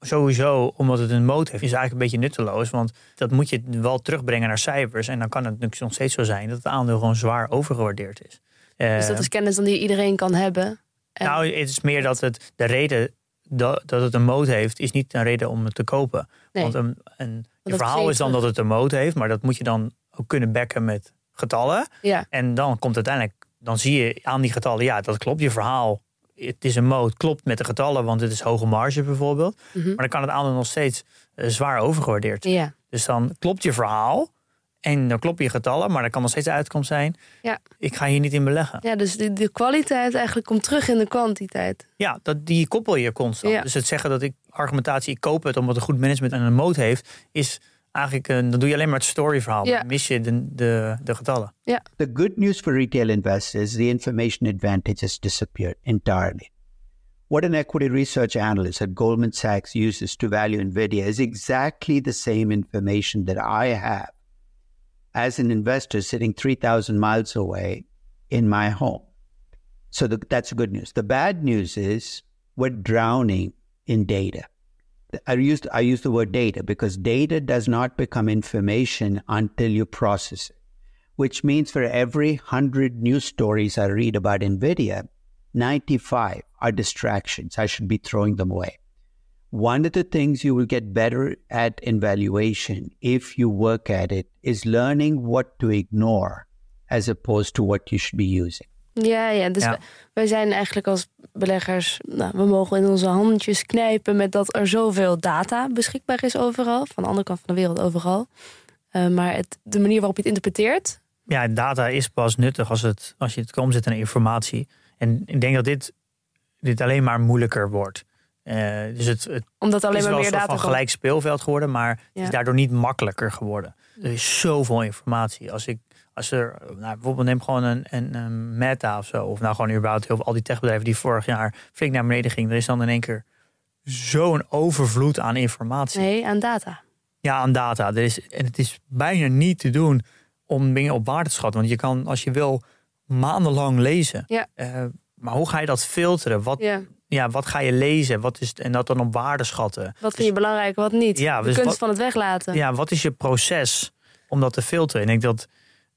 sowieso omdat het een moot heeft, is eigenlijk een beetje nutteloos. Want dat moet je wel terugbrengen naar cijfers. En dan kan het natuurlijk nog steeds zo zijn dat het aandeel gewoon zwaar overgewaardeerd is. Eh, Dus dat is kennis dan die iedereen kan hebben. En- nou, het is meer dat het de reden dat, dat het een moot heeft, is niet een reden om het te kopen. Nee. Want een, een, je verhaal is dan dat het een moot heeft, maar dat moet je dan ook kunnen backen met getallen. ja. En dan komt uiteindelijk, dan zie je aan die getallen, ja, dat klopt. Je verhaal, het is een moot, klopt met de getallen, want het is hoge marge bijvoorbeeld. Mhm. Maar dan kan het aandeel nog steeds eh, zwaar overgewaardeerd. ja. Dus dan klopt je verhaal en dan kloppen je getallen, maar dan kan nog steeds de uitkomst zijn. Ja. Ik ga hier niet in beleggen. Ja, dus de, de kwaliteit eigenlijk komt terug in de kwantiteit. Ja, dat, die koppel je constant. Ja. Dus het zeggen dat ik argumentatie, ik koop het omdat een goed management en een moot heeft, is eigenlijk, een, dan doe je alleen maar het storyverhaal. Ja. Dan mis je de, de, de getallen. The good news for retail investors, the information advantage has disappeared entirely. What an equity research analyst at Goldman Sachs uses to value NVIDIA is exactly the same information that I have as an investor sitting 3,000 miles away in my home. So the, that's the good news. The bad news is we're drowning in data. I used, I use the word data because data does not become information until you process it which means for every 100 news stories I read about NVIDIA, 95 are distractions. I should be throwing them away. One of the things you will get better at in valuation if you work at it is learning what to ignore as opposed to what you should be using. Ja, ja. Dus Ja. Wij, wij zijn eigenlijk als beleggers, nou, we mogen in onze handjes knijpen met dat er zoveel data beschikbaar is overal, van de andere kant van de wereld overal. Eh, maar het, de manier waarop je het interpreteert, Ja, data is pas nuttig als, het, als je het kan omzetten naar informatie. En ik denk dat dit, dit alleen maar moeilijker wordt. Eh, dus het, het omdat alleen is maar wel meer data van gelijk speelveld geworden, maar het Ja. is daardoor niet makkelijker geworden. Er is zoveel informatie. Als ik, als er, nou, bijvoorbeeld neem gewoon een, een, een Meta of zo, of nou gewoon überhaupt heel al die techbedrijven die vorig jaar flink naar beneden gingen, er is dan in één keer zo'n overvloed aan informatie. Nee, aan data. Ja, aan data. Er is, en het is bijna niet te doen om dingen op waarde te schatten. Want je kan, als je wil, maandenlang lezen. Ja. Eh, maar hoe ga je dat filteren? Wat, ja. Ja. wat ga je lezen? Wat is, en dat dan op waarde schatten? Wat vind je belangrijk, wat niet? Ja, de dus kunst wat- van het weglaten. Ja, wat is je proces om dat te filteren? En ik denk dat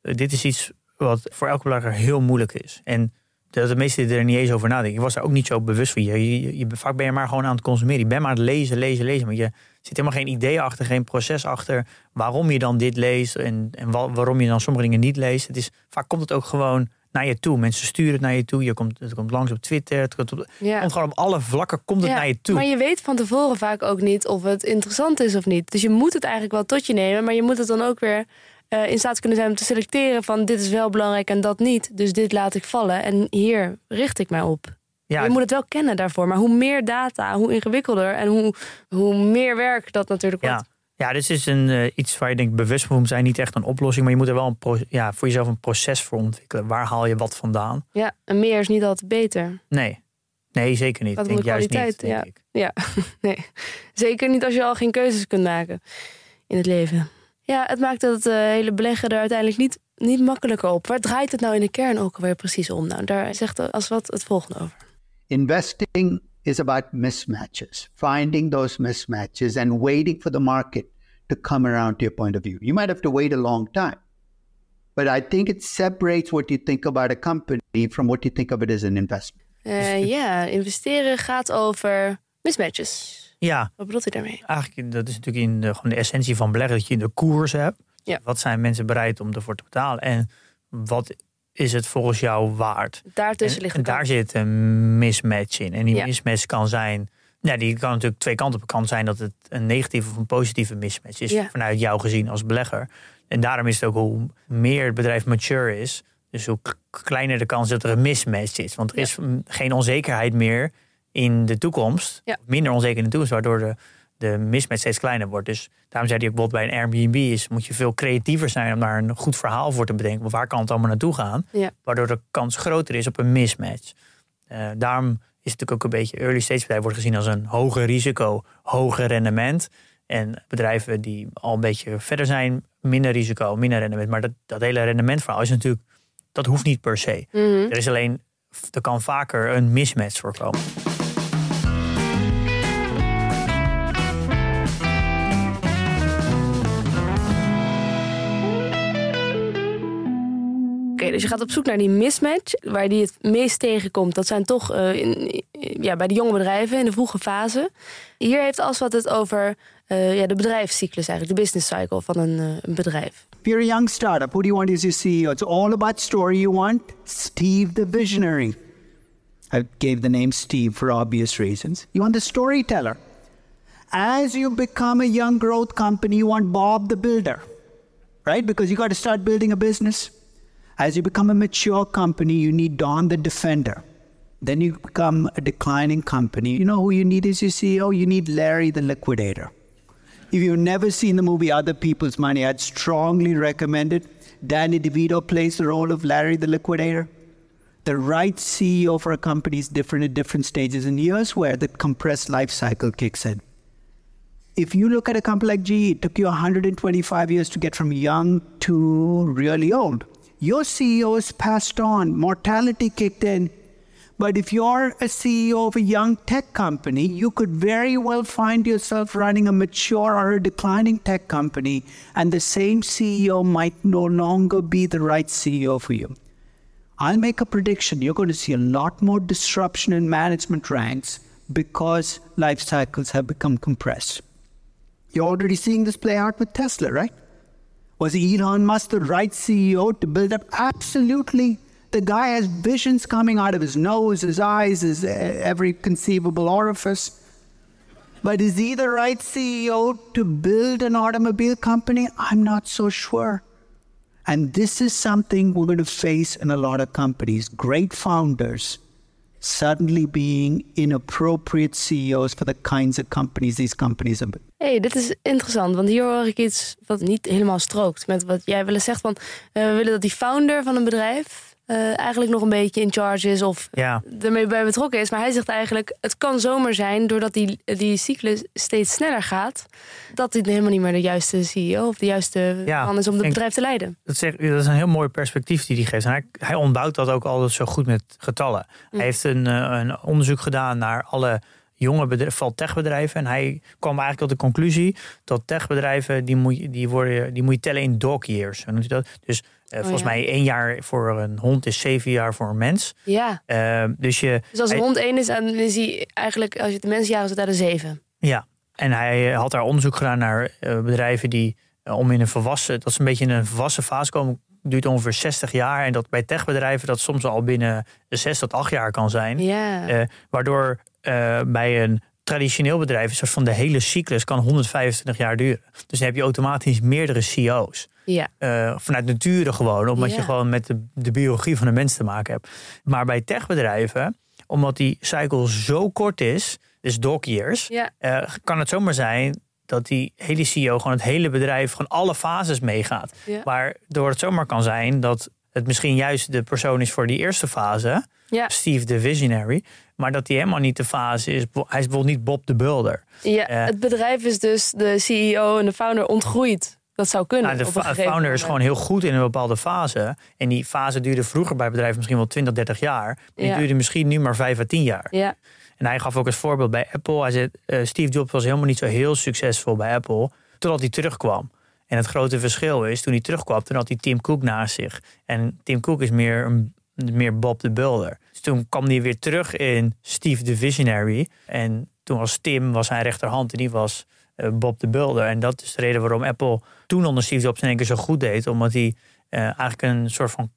dit is iets wat voor elke belegger heel moeilijk is. En dat de meesten er niet eens over nadenken. Ik was daar ook niet zo bewust van. Je, je, je- vaak ben je maar gewoon aan het consumeren. Je bent maar aan het lezen, lezen, lezen. Maar je zit helemaal geen idee achter, geen proces achter waarom je dan dit leest en, en wa- waarom je dan sommige dingen niet leest. Het is, vaak komt het ook gewoon naar je toe. Mensen sturen het naar je toe. Je komt, het komt langs op Twitter. Het komt, op, Ja. komt gewoon op alle vlakken komt het Ja, naar je toe. Maar je weet van tevoren vaak ook niet of het interessant is of niet. Dus je moet het eigenlijk wel tot je nemen, maar je moet het dan ook weer eh, in staat kunnen zijn om te selecteren van dit is wel belangrijk en dat niet. Dus dit laat ik vallen en hier richt ik mij op. ja, je moet het wel kennen daarvoor, maar hoe meer data, hoe ingewikkelder en hoe, hoe meer werk dat natuurlijk wordt. Ja, dit is een, eh, iets waar je denk ik bewust moet zijn. Niet echt een oplossing, maar je moet er wel een ja, voor jezelf een proces voor ontwikkelen. Waar haal je wat vandaan? Ja, en meer is niet altijd beter. Nee, nee zeker niet. Om denk de juist niet. denk ja. ik. Ja, nee. Zeker niet als je al geen keuzes kunt maken in het leven. Ja, het maakt het eh, hele beleggen er uiteindelijk niet, niet makkelijker op. Waar draait het nou in de kern ook alweer precies om? Nou, daar zegt als wat het volgende over. Investing is about mismatches, finding those mismatches and waiting for the market to come around to your point of view. You might have to wait a long time. But I think it separates what you think about a company from what you think of it as an investment. Eh, ja, investeren gaat over mismatches. Ja, Wat bedoelt u daarmee? eigenlijk dat is natuurlijk in de, gewoon de essentie van beleggen. Dat je de koers hebt. Ja. Wat zijn mensen bereid om ervoor te betalen? En wat is het volgens jou waard? Daartussen en, ligt en daar zit een mismatch in. En die Ja. mismatch kan zijn... Ja, die kan natuurlijk twee kanten op. Het kan zijn dat het een negatieve of een positieve mismatch is. Ja. Vanuit jou gezien als belegger. En daarom is het ook hoe meer het bedrijf mature is... dus hoe kleiner de kans dat er een mismatch is. Want er Ja. is geen onzekerheid meer in de toekomst. Ja. Minder onzeker in de toekomst, waardoor de, de mismatch steeds kleiner wordt. Dus daarom zei hij ook bijvoorbeeld bij een Airbnb... Is, moet je veel creatiever zijn om daar een goed verhaal voor te bedenken. Waar kan het allemaal naartoe gaan? Ja. Waardoor de kans groter is op een mismatch. Eh, daarom is het natuurlijk ook een beetje early stage bedrijf wordt gezien als een hoger risico, hoger rendement. En bedrijven die al een beetje verder zijn, minder risico, minder rendement. Maar dat, dat hele rendementverhaal is natuurlijk, dat hoeft niet per se. Mhm. Er is alleen, er kan vaker een mismatch voorkomen. Dus je gaat op zoek naar die mismatch. Waar die het meest tegenkomt, dat zijn toch eh, ja, bij de jonge bedrijven in de vroege fase. Hier heeft Aswat het over eh, ja, de bedrijfscyclus eigenlijk, de business cycle van een, eh, een bedrijf. If you're a young startup, who do you want as your CEO? It's all about story. You want Steve the visionary. I gave the name Steve for obvious reasons. You want the storyteller. As you become a young growth company, you want Bob the builder, right? Because you got to start building a business. As you become a mature company, you need Don the defender. Then you become a declining company. You know who you need as your CEO? You need Larry the liquidator. If you've never seen the movie Other People's Money, I'd strongly recommend it. Danny DeVito plays the role of Larry the Liquidator. The right CEO for a company is different at different stages, and here's where the compressed life cycle kicks in. If you look at a company like GE, it took you 125 years to get from young to really old. Your CEO is passed on, mortality kicked in, but if you're a CEO of a young tech company, you could very well find yourself running a mature or a declining tech company, and the same CEO might no longer be the right CEO for you. I'll make a prediction you're going to see a lot more disruption in management ranks because life cycles have become compressed. You're already seeing this play out with Tesla, right? Was Elon Musk the right CEO to build up? Absolutely. The guy has visions coming out of his nose, his eyes, his every conceivable orifice. But is he the right CEO to build an automobile company? I'm not so sure. And this is something we're going to face in a lot of companies. Great founders suddenly being inappropriate CEOs for the kinds of companies these companies are. hey, dit is interessant, want hier hoor ik iets wat niet helemaal strookt met wat jij wel eens zegt van eh, we willen dat die founder van een bedrijf eh, eigenlijk nog een beetje in charge is of Ja. ermee bij betrokken is. Maar hij zegt eigenlijk, het kan zomaar zijn doordat die, die cyclus steeds sneller gaat, dat hij helemaal niet meer de juiste CEO of de juiste Ja, man is om het bedrijf te leiden. Dat, zegt, dat is een heel mooi perspectief die hij geeft. En hij, hij ontbouwt dat ook altijd zo goed met getallen. Hij heeft een, eh, een onderzoek gedaan naar alle jonge bedrijven, techbedrijven. En hij kwam eigenlijk tot de conclusie dat techbedrijven, die moet, je- die worden, die moet je tellen in dog years. Hoe noemt hij dat? Dus eh, volgens ja. mij één jaar voor een hond is zeven jaar voor een mens. Ja, Eh, dus je, dus als een hij- hond één is, dan is hij eigenlijk, als je het de mensenjaren zit, daar de zeven. Ja, en hij had daar onderzoek gedaan naar eh, bedrijven die eh, om in een volwassen, dat ze een beetje in een volwassen fase komen, duurt ongeveer 60 jaar. En dat bij techbedrijven dat soms al binnen de 6 tot 8 jaar kan zijn. Ja, waardoor bij een traditioneel bedrijf, een soort van de hele cyclus, kan 125 jaar duren. Dus dan heb je automatisch meerdere CEO's. Ja. Eh, vanuit nature gewoon, omdat je gewoon met de, de biologie van de mens te maken hebt. Maar bij techbedrijven, omdat die cycle zo kort is, dus dog years, ja. eh, kan het zomaar zijn dat die hele CEO gewoon het hele bedrijf, gewoon alle fases meegaat. Ja. Waardoor het zomaar kan zijn dat het misschien juist de persoon is voor die eerste fase. Steve de Visionary, maar dat hij helemaal niet de fase is. Hij is bijvoorbeeld niet Bob de Builder. Ja, Eh. het bedrijf is dus de CEO en de founder ontgroeid. Dat zou kunnen. Nou, de founder is gewoon heel goed in een bepaalde fase. En die fase duurde vroeger bij bedrijven misschien wel 20, 30 jaar. Die Ja. duurde misschien nu maar 5 à 10 jaar. Ja, En hij gaf ook als voorbeeld bij Apple. Hij zei, eh, Steve Jobs was helemaal niet zo heel succesvol bij Apple. Totdat hij terugkwam. En het grote verschil is, toen hij terugkwam, toen had hij Tim Cook naast zich. En Tim Cook is meer, een- meer Bob de Builder. Dus toen kwam hij weer terug in Steve the Visionary. En toen was Tim was zijn rechterhand en die was Bob de Builder. En dat is de reden waarom Apple toen onder Steve Jobs in één keer zo goed deed. Omdat hij eh, eigenlijk een soort van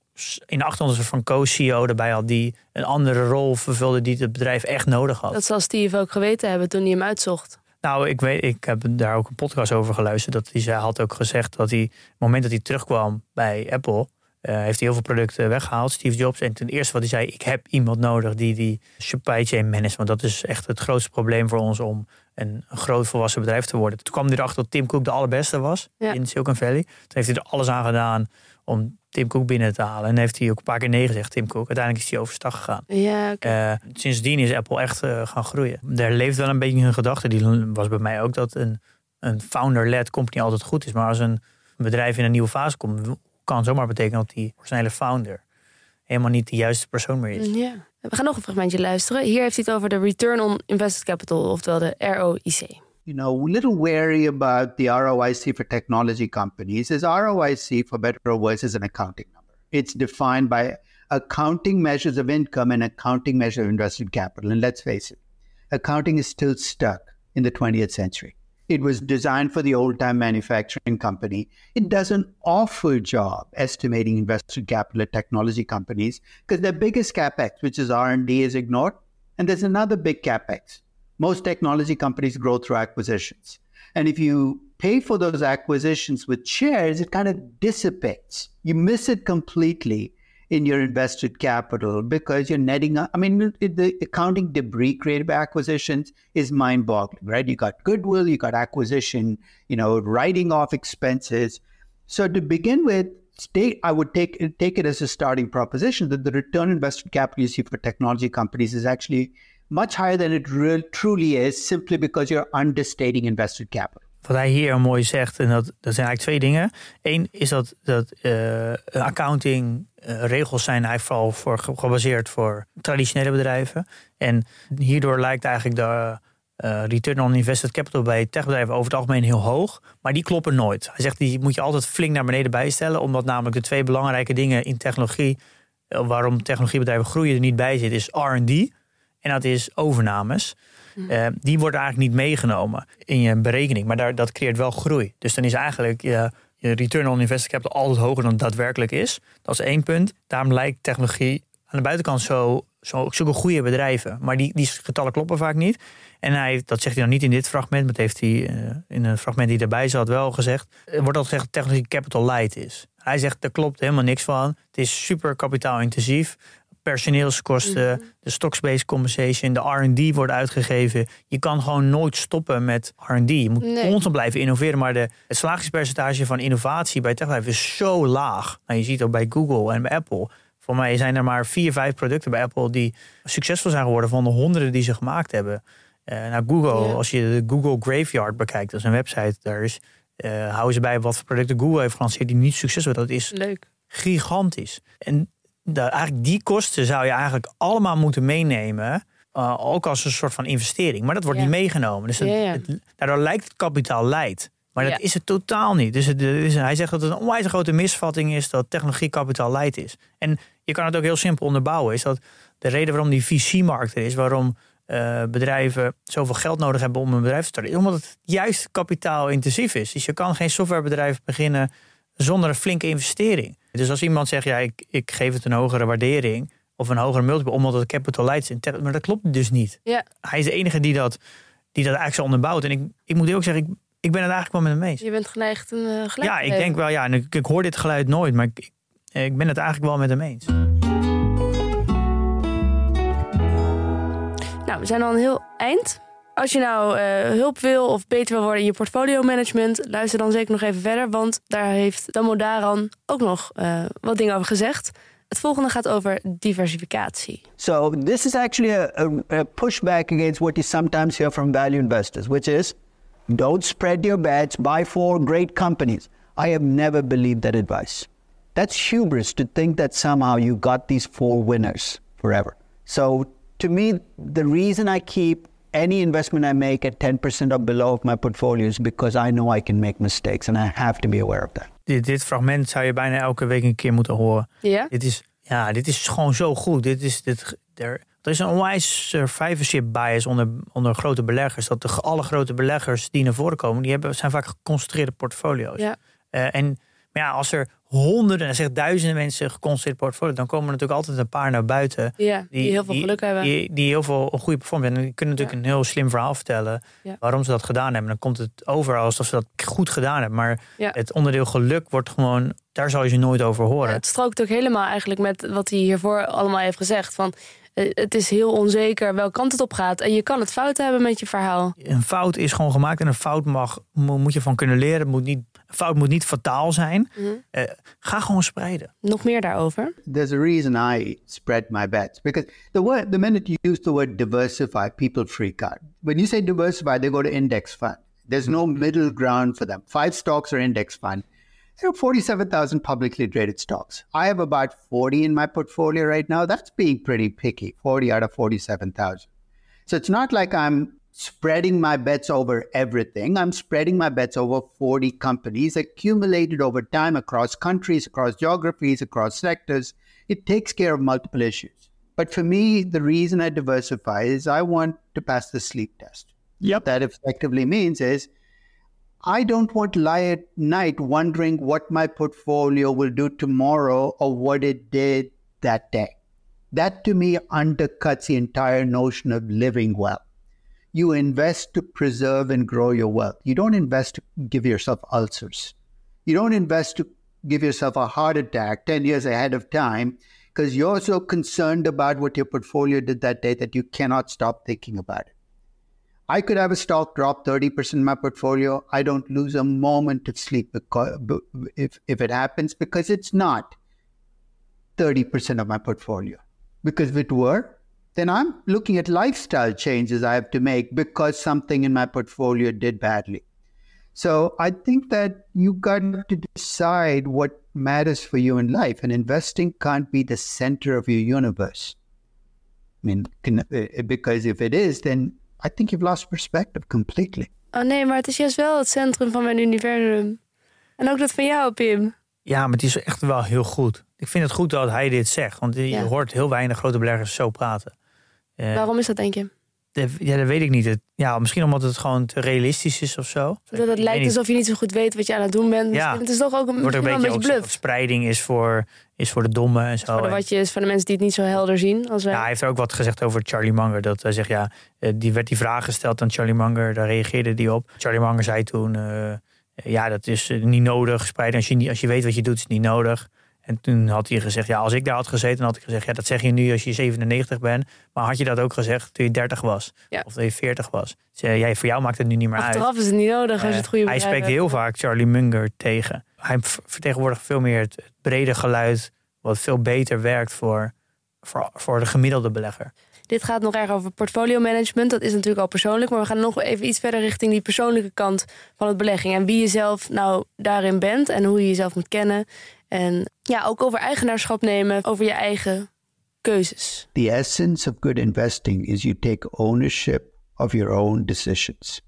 in de achtergrond een soort van co-CEO erbij had die een andere rol vervulde die het bedrijf echt nodig had. dat zal Steve ook geweten hebben toen hij hem uitzocht. Nou, ik weet, ik heb daar ook een podcast over geluisterd. Dat hij, zij had ook gezegd dat hij, op het moment dat hij terugkwam bij Apple, eh, heeft hij heel veel producten weggehaald, Steve Jobs. En ten eerste wat hij zei, ik heb iemand nodig die die supply chain managt. Want dat is echt het grootste probleem voor ons om een, groot volwassen bedrijf te worden. Toen kwam hij erachter dat Tim Cook de allerbeste was Ja. in Silicon Valley. Toen heeft hij er alles aan gedaan om Tim Cook binnen te halen. En heeft hij ook een paar keer nee gezegd, Tim Cook. Uiteindelijk is hij overstag gegaan. Ja. Eh, sindsdien is Apple echt eh, gaan groeien. Er leeft wel een beetje een gedachte, die was bij mij ook, dat een een founder-led company altijd goed is. Maar als een bedrijf in een nieuwe fase komt, kan zomaar betekenen dat die originele founder helemaal niet de juiste persoon meer is. Ja. We gaan nog een fragmentje luisteren. Hier heeft hij het over de Return on Invested Capital, oftewel de ROIC. you know, a little wary about the ROIC for technology companies is ROIC, for better or worse, is an accounting number. It's defined by accounting measures of income and accounting measure of invested capital. And let's face it, accounting is still stuck in the 20th century. It was designed for the old-time manufacturing company. It does an awful job estimating invested capital at technology companies because their biggest capex, which is R&D, is ignored. And there's another big capex, most technology companies grow through acquisitions. And if you pay for those acquisitions with shares, it kind of dissipates. You miss it completely in your invested capital because you're netting. I mean, the accounting debris created by acquisitions is mind boggling, right? You got goodwill, you got acquisition, you know, writing off expenses. So to begin with, state, I would take, take it as a starting proposition that the return invested capital you see for technology companies is actually much higher than it real, truly is, simply because you're understating invested capital. Wat hij hier mooi zegt, en dat, dat zijn eigenlijk twee dingen. Eén is dat, dat uh, accounting uh, regels zijn eigenlijk vooral voor, gebaseerd voor traditionele bedrijven. En hierdoor lijkt eigenlijk de uh, return on invested capital bij techbedrijven over het algemeen heel hoog. Maar die kloppen nooit. Hij zegt die moet je altijd flink naar beneden bijstellen. Omdat namelijk de twee belangrijke dingen in technologie, waarom technologiebedrijven groeien, er niet bij zit, is RD. En dat is overnames. Uh, die worden eigenlijk niet meegenomen in je berekening. Maar daar, dat creëert wel groei. Dus dan is eigenlijk je, return on invested capital altijd hoger dan het daadwerkelijk is. Dat is één punt. Daarom lijkt technologie aan de buitenkant zo, zo zulke goede bedrijven. Maar die, die getallen kloppen vaak niet. En hij, dat zegt hij dan niet in dit fragment, maar dat heeft hij uh, in een fragment die erbij zat wel gezegd. Er wordt al gezegd dat technologie capital light is. Hij zegt, daar klopt helemaal niks van. Het is super kapitaalintensief personeelskosten, mm-hmm. de stocks-based compensation, de R&D wordt uitgegeven. Je kan gewoon nooit stoppen met R&D. Je moet nee. constant blijven innoveren, maar de, het slagingspercentage van innovatie bij techbedrijven is zo laag. Nou, je ziet ook bij Google en bij Apple. Voor mij zijn er maar vier, vijf producten bij Apple die succesvol zijn geworden van de honderden die ze gemaakt hebben. Uh, nou, Google, ja. als je de Google Graveyard bekijkt, dat is een website, daar is, uh, houden ze bij wat voor producten Google heeft gelanceerd die niet succesvol Dat is Leuk. gigantisch. En de, eigenlijk die kosten zou je eigenlijk allemaal moeten meenemen. Uh, ook als een soort van investering. Maar dat wordt Ja. niet meegenomen. Dus het- Ja, ja. het- daardoor lijkt het kapitaal leidt. Maar dat is het totaal niet. Dus het, is, hij zegt dat het een onwijs grote misvatting is dat technologie kapitaal leidt is. En je kan het ook heel simpel onderbouwen. Is dat de reden waarom die VC-markt er is, waarom eh, bedrijven zoveel geld nodig hebben om een bedrijf te starten, omdat het juist kapitaalintensief is. Dus je kan geen softwarebedrijf beginnen zonder een flinke investering. Dus als iemand zegt, ja, ik, ik geef het een hogere waardering of een hogere multiple omdat het capital light is, in maar dat klopt dus niet. Ja. Hij is de enige die dat, die dat eigenlijk zo onderbouwt. En ik, ik moet ook zeggen, ik, ik ben het eigenlijk wel met hem eens. Je bent geneigd een eh, gelijk Ja, ik denk wel, ja, en ik, ik hoor dit geluid nooit, maar ik, ik, ik ben het eigenlijk wel met hem eens. Nou, we zijn al een heel eind. Als je nou eh, hulp wil of beter wil worden in je portfolio management, luister dan zeker nog even verder, want daar heeft Damo Daran ook nog eh, wat dingen over gezegd. Het volgende gaat over diversificatie. So this is actually a, a pushback against what you sometimes hear from value investors, which is don't spread your bets, buy four great companies. I have never believed that advice. That's hubris to think that somehow you got these four winners forever. So to me, the reason I keep any investment I make at 10% or below of my portfolio is because I know I can make mistakes and I have to be aware of that. Dit, dit fragment zou je bijna elke week een keer moeten horen. Ja? Dit is, ja, dit is gewoon zo goed. Dit is, dit, er, er is een onwijs survivorship bias onder, onder grote beleggers. Dat de alle grote beleggers die naar voren komen, die hebben, zijn vaak geconcentreerde portfolio's. Ja. Eh, en maar ja, als er honderden, en zeg duizenden mensen geconcentreerd portfolio, dan komen er natuurlijk altijd een paar naar buiten. Ja, die, heel veel geluk hebben. Die, die heel veel een goede performance hebben. En die kunnen natuurlijk een heel slim verhaal vertellen Ja. waarom ze dat gedaan hebben. Dan komt het over alsof ze dat goed gedaan hebben. Maar het onderdeel geluk wordt gewoon, daar zal je ze nooit over horen. Het strookt ook helemaal eigenlijk met wat hij hiervoor allemaal heeft gezegd. Van, eh, het is heel onzeker welke kant het op gaat. En je kan het fout hebben met je verhaal. Een fout is gewoon gemaakt en een fout mag, mo- moet je van kunnen leren. Het Moet niet, fout moet niet fataal zijn. Mhm. Eh, ga gewoon spreiden. Nog meer daarover. there's a reason I spread my bets because the word the minute you use the word diversify, people freak out. When you say diversify, they go to index fund. There's no middle ground for them. Five stocks or index fund. There are 47,000 publicly traded stocks. I have about 40 in my portfolio right now. That's being pretty picky, 40 out of 47,000. So it's not like I'm spreading my bets over everything. I'm spreading my bets over 40 companies accumulated over time across countries, across geographies, across sectors. It takes care of multiple issues. But for me, the reason I diversify is I want to pass the sleep test. Yep. That effectively means is I don't want to lie at night wondering what my portfolio will do tomorrow or what it did that day. That to me undercuts the entire notion of living well. You invest to preserve and grow your wealth. You don't invest to give yourself ulcers. You don't invest to give yourself a heart attack 10 years ahead of time because you're so concerned about what your portfolio did that day that you cannot stop thinking about it. I could have a stock drop 30% in my portfolio. I don't lose a moment of sleep because, if, if it happens because it's not 30% of my portfolio. Because if it were, then I'm looking at lifestyle changes I have to make because something in my portfolio did badly. So I think that you've got to decide what matters for you in life, and investing can't be the center of your universe. I mean, can, uh, because if it is, then I think you've lost perspective completely. Oh nee, maar het is juist wel het centrum van mijn universum. En ook dat van jou, Pim. Ja, maar het is echt wel heel goed. Ik vind het goed dat hij dit zegt. Want je Ja. hoort heel weinig grote beleggers zo praten. Eh, Waarom is dat, denk je? de- ja, dat weet ik niet. Het- ja, misschien omdat het gewoon te realistisch is of zo. Dat het lijkt alsof je niet zo goed weet wat je aan het doen bent. Ja. Het is toch ook een, wordt ook een beetje, beetje bluff. spreiding is voor, is voor de domme en zo. Voor de watjes, van de mensen die het niet zo helder zien als wij. Ja, hij heeft er ook wat gezegd over Charlie Munger. Dat hij zegt, ja, eh, die werd die vraag gesteld aan Charlie Munger. Daar reageerde hij op. Charlie Munger zei toen, eh, ja, dat is niet nodig. Spreiden, als je, niet, als je weet wat je doet, is het niet nodig. En toen had hij gezegd, ja, als ik daar had gezeten, dan had ik gezegd, ja, dat zeg je nu als je 97 bent. Maar had je dat ook gezegd toen je 30 was? Ja. Of toen je 40 was? Dus, eh, ja, voor jou maakt het nu niet meer uit. Achteraf is het niet nodig als je het goede Eh, hij spreekt hebt. heel vaak Charlie Munger tegen. Hij vertegenwoordigt veel meer het, het brede geluid, wat veel beter werkt voor, voor, voor de gemiddelde belegger. Dit gaat nog erg over portfolio management. Dat is natuurlijk al persoonlijk. Maar we gaan nog even iets verder richting die persoonlijke kant van het belegging. En wie je zelf nou daarin bent en hoe je jezelf moet kennen. En ja, ook over eigenaarschap nemen, over je eigen keuzes. The essence of good investing is you take ownership of your own decisions.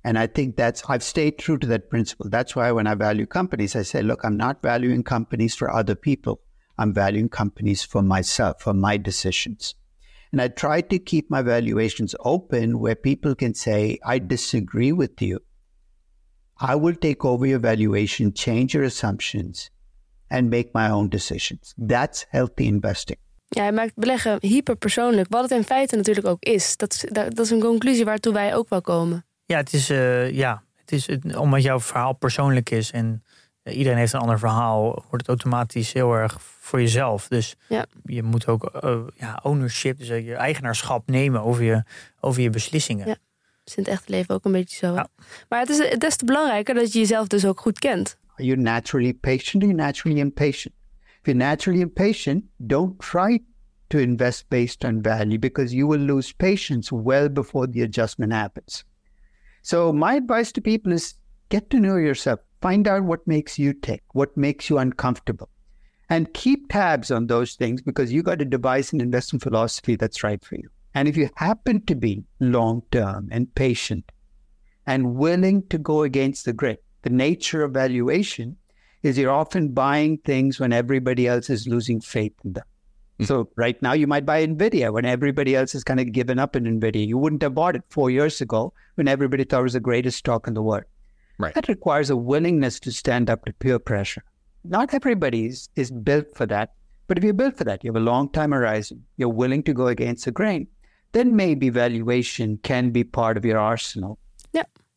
And I think that's, I've stayed true to that principle. That's why when I value companies, I say, look, I'm not valuing companies for other people. I'm valuing companies for myself, for my decisions. And I try to keep my valuations open where people can say, I disagree with you. I will take over your valuation, change your assumptions, and make my own decisions. That's healthy investing. Ja, hij maakt beleggen hyperpersoonlijk. Wat het in feite natuurlijk ook is. Dat, is- dat dat is een conclusie waartoe wij ook wel komen. Ja, het is, eh, ja, het is het- omdat jouw verhaal persoonlijk is en eh, iedereen heeft een ander verhaal, wordt het automatisch heel erg voor jezelf. Dus Ja. je moet ook eh, ja, ownership, dus je eigenaarschap nemen over je, over je beslissingen. Ja. Dat is in het echte leven ook een beetje zo. Ja. Maar het is des te belangrijker dat je jezelf dus ook goed kent. Are you naturally patient or are you naturally impatient? If you're naturally impatient, don't try to invest based on value because you will lose patience well before the adjustment happens. So, my advice to people is get to know yourself, find out what makes you tick, what makes you uncomfortable, and keep tabs on those things because you got to devise an investment philosophy that's right for you. And if you happen to be long term and patient, and willing to go against the grain. The nature of valuation is you're often buying things when everybody else is losing faith in them. Hmm. So right now you might buy Nvidia when everybody else has kind of given up on Nvidia. You wouldn't have bought it four years ago when everybody thought it was the greatest stock in the world. Right. That requires a willingness to stand up to peer pressure. Not everybody is, is built for that. But if you're built for that, you have a long time horizon, you're willing to go against the grain, then maybe valuation can be part of your arsenal.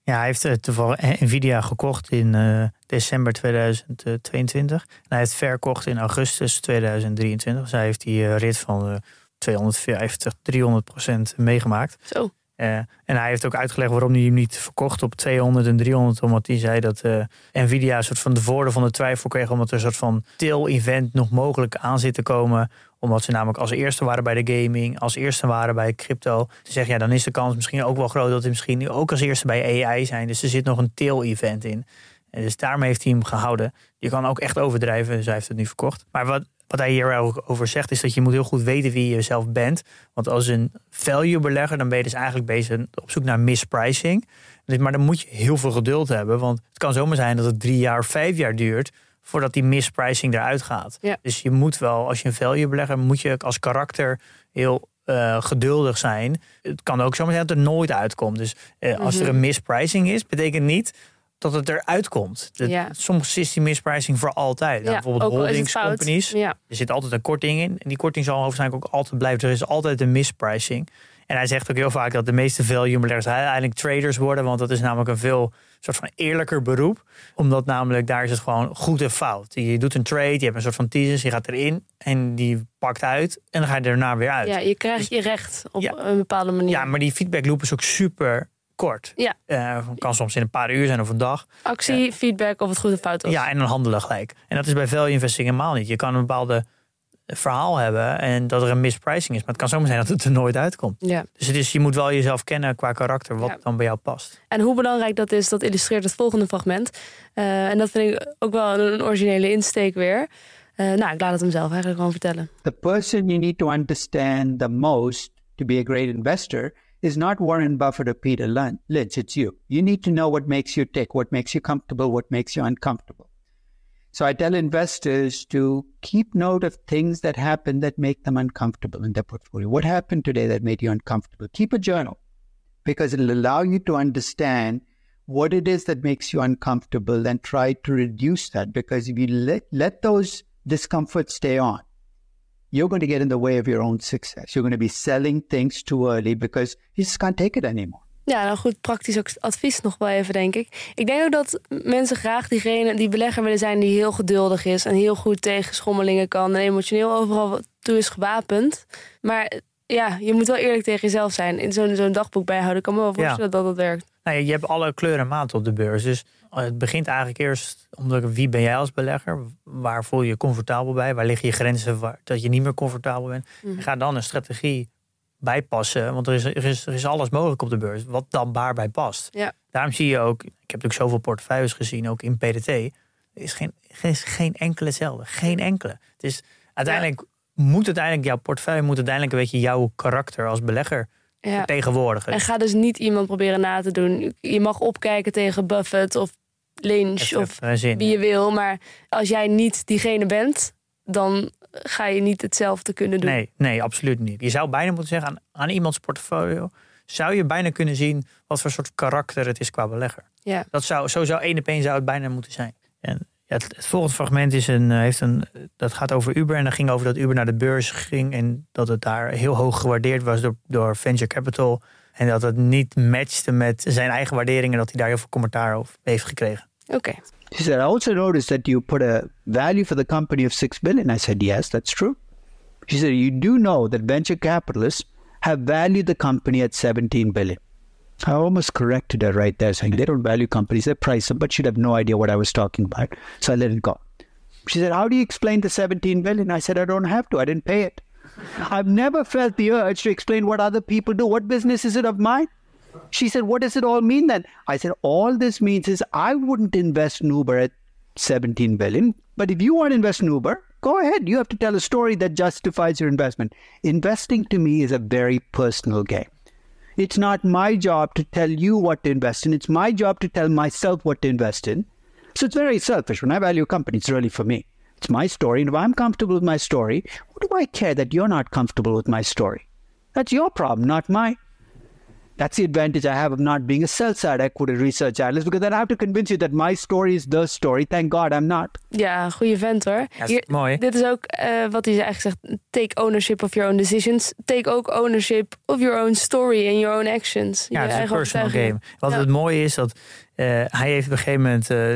Ja, hij heeft eh, toevallig Nvidia gekocht in eh, december 2022. En hij heeft verkocht in augustus 2023. Dus hij heeft die eh, rit van eh, 250, 300 procent meegemaakt. Zo. Uh, en hij heeft ook uitgelegd waarom hij hem niet verkocht op 200 en 300. Omdat hij zei dat uh, Nvidia een soort van de voordeel van de twijfel kreeg. Omdat er een soort van til-event nog mogelijk aan zit te komen. Omdat ze namelijk als eerste waren bij de gaming. Als eerste waren bij crypto. Ze zeggen ja, dan is de kans misschien ook wel groot dat ze misschien ook als eerste bij AI zijn. Dus er zit nog een til-event in. En dus daarmee heeft hij hem gehouden. Je kan ook echt overdrijven, dus hij heeft het nu verkocht. Maar wat, wat hij hier ook over zegt, is dat je moet heel goed weten wie je zelf bent. Want als een value belegger, dan ben je dus eigenlijk bezig op zoek naar mispricing. Dus, maar dan moet je heel veel geduld hebben. Want het kan zomaar zijn dat het drie jaar, vijf jaar duurt voordat die mispricing eruit gaat. Ja. Dus je moet wel, als je een value belegger, moet je als karakter heel uh, geduldig zijn. Het kan ook zomaar zijn dat er nooit uitkomt. Dus uh, als er Mhm. een mispricing is, betekent niet dat het eruit komt. Ja. Soms is die mispricing voor altijd. Nou, bijvoorbeeld holdingscompanies. Er zit altijd een korting in. En die korting zal waarschijnlijk ook altijd blijven. Er is altijd een mispricing. En hij zegt ook heel vaak dat de meeste value beleggers uiteindelijk traders worden. Want dat is namelijk een veel soort van eerlijker beroep. Omdat namelijk daar is het gewoon goed en fout. Je doet een trade, je hebt een soort van thesis, je gaat erin en die pakt uit. En dan ga je daarna weer uit. ja, je krijgt je recht op Ja. een bepaalde manier. Ja, maar die feedback loop is ook super kort. Ja. Eh, kan soms in een paar uur zijn of een dag. Actie, feedback of het goed of fout was. Ja, en dan handelen gelijk. En dat is bij value investing helemaal niet. Je kan een bepaalde verhaal hebben en dat er een mispricing is. Maar het kan zomaar zijn dat het er nooit uitkomt. Ja. Dus het is, je moet wel jezelf kennen qua karakter, wat Ja. dan bij jou past. En hoe belangrijk dat is, dat illustreert het volgende fragment. Eh, en dat vind ik ook wel een, originele insteek weer. Eh, nou, ik laat het hem zelf eigenlijk gewoon vertellen. The person you need to understand the most to be a great investor is not Warren Buffett or Peter Lynch, it's you. You need to know what makes you tick, what makes you comfortable, what makes you uncomfortable. So I tell investors to keep note of things that happen that make them uncomfortable in their portfolio. What happened today that made you uncomfortable? Keep a journal because it'll allow you to understand what it is that makes you uncomfortable and try to reduce that. Because if you let, let those discomforts stay on, you're going to get in the way of your own success. You're going to be selling things too early because you just can't take it anymore. Ja, nou goed, praktisch ook advies nog wel even, denk ik. Ik denk ook dat mensen graag diegene, die belegger willen zijn die heel geduldig is en heel goed tegen schommelingen kan en emotioneel overal toe is gewapend. Maar ja, je moet wel eerlijk tegen jezelf zijn. In zo'n zo'n dagboek bijhouden, ik kan me wel voorstellen dat dat werkt. Nou, ja, je hebt alle kleuren en maten op de beurs. Dus het begint eigenlijk eerst om wie ben jij als belegger? Waar voel je je comfortabel bij? Waar liggen je grenzen waar, dat je niet meer comfortabel bent? Mhm. Ga dan een strategie bijpassen. Want er is, er, is, er is alles mogelijk op de beurs. Wat dan daarbij past. Ja. Daarom zie je ook, ik heb natuurlijk zoveel portefeuilles gezien, ook in PDT. Er is geen, is geen enkele hetzelfde. Geen enkele. Het is uiteindelijk moet uiteindelijk jouw portefeuille moet uiteindelijk een beetje jouw karakter als belegger Ja. vertegenwoordigen. En ga dus niet iemand proberen na te doen. Je mag opkijken tegen Buffett of Lynch of zin. wie je wil. Maar als jij niet diegene bent, dan ga je niet hetzelfde kunnen doen. Nee, nee, absoluut niet. Je zou bijna moeten zeggen aan, aan iemands portfolio. Zou je bijna kunnen zien wat voor soort karakter het is qua belegger. Ja. Dat zou, zo zou één op één zou het bijna moeten zijn. En ja, het, het volgende fragment is een, eh, heeft een, dat gaat over Uber. En dat ging over dat Uber naar de beurs ging. En dat het daar heel hoog gewaardeerd was door, door venture capital. En dat het niet matchte met zijn eigen waarderingen. Dat hij daar heel veel commentaar over heeft gekregen. Oké. She said, I also noticed that you put a value for the company of six billion. I said, Yes, that's true. She said, You do know that venture capitalists have valued the company at 17 billion. I almost corrected her right there, saying they don't value companies, they price them, but she'd have no idea what I was talking about. So I let it go. She said, How do you explain the 17 billion? I said, I don't have to. I didn't pay it. I've never felt the urge to explain what other people do. What business is it of mine? She said, What does it all mean then? I said, All this means is I wouldn't invest in Uber at 17 billion. But if you want to invest in Uber, go ahead. You have to tell a story that justifies your investment. Investing to me is a very personal game. It's not my job to tell you what to invest in. It's my job to tell myself what to invest in. So it's very selfish. When I value a company, it's really for me. It's my story. And if I'm comfortable with my story, what do I care that you're not comfortable with my story? That's your problem, not mine. That's the advantage I have of not being a sell side equity research analyst because then I have to convince you that my story is the story. Thank God I'm not. Ja, goede vent hoor. Ja, mooi. Dit is ook eh, wat hij eigenlijk zegt. Take ownership of your own decisions. Take ook ownership of your own story and your own actions. Ja, Je het is een personal game. Wat Ja. het mooie is dat eh, hij heeft op een gegeven moment. eh,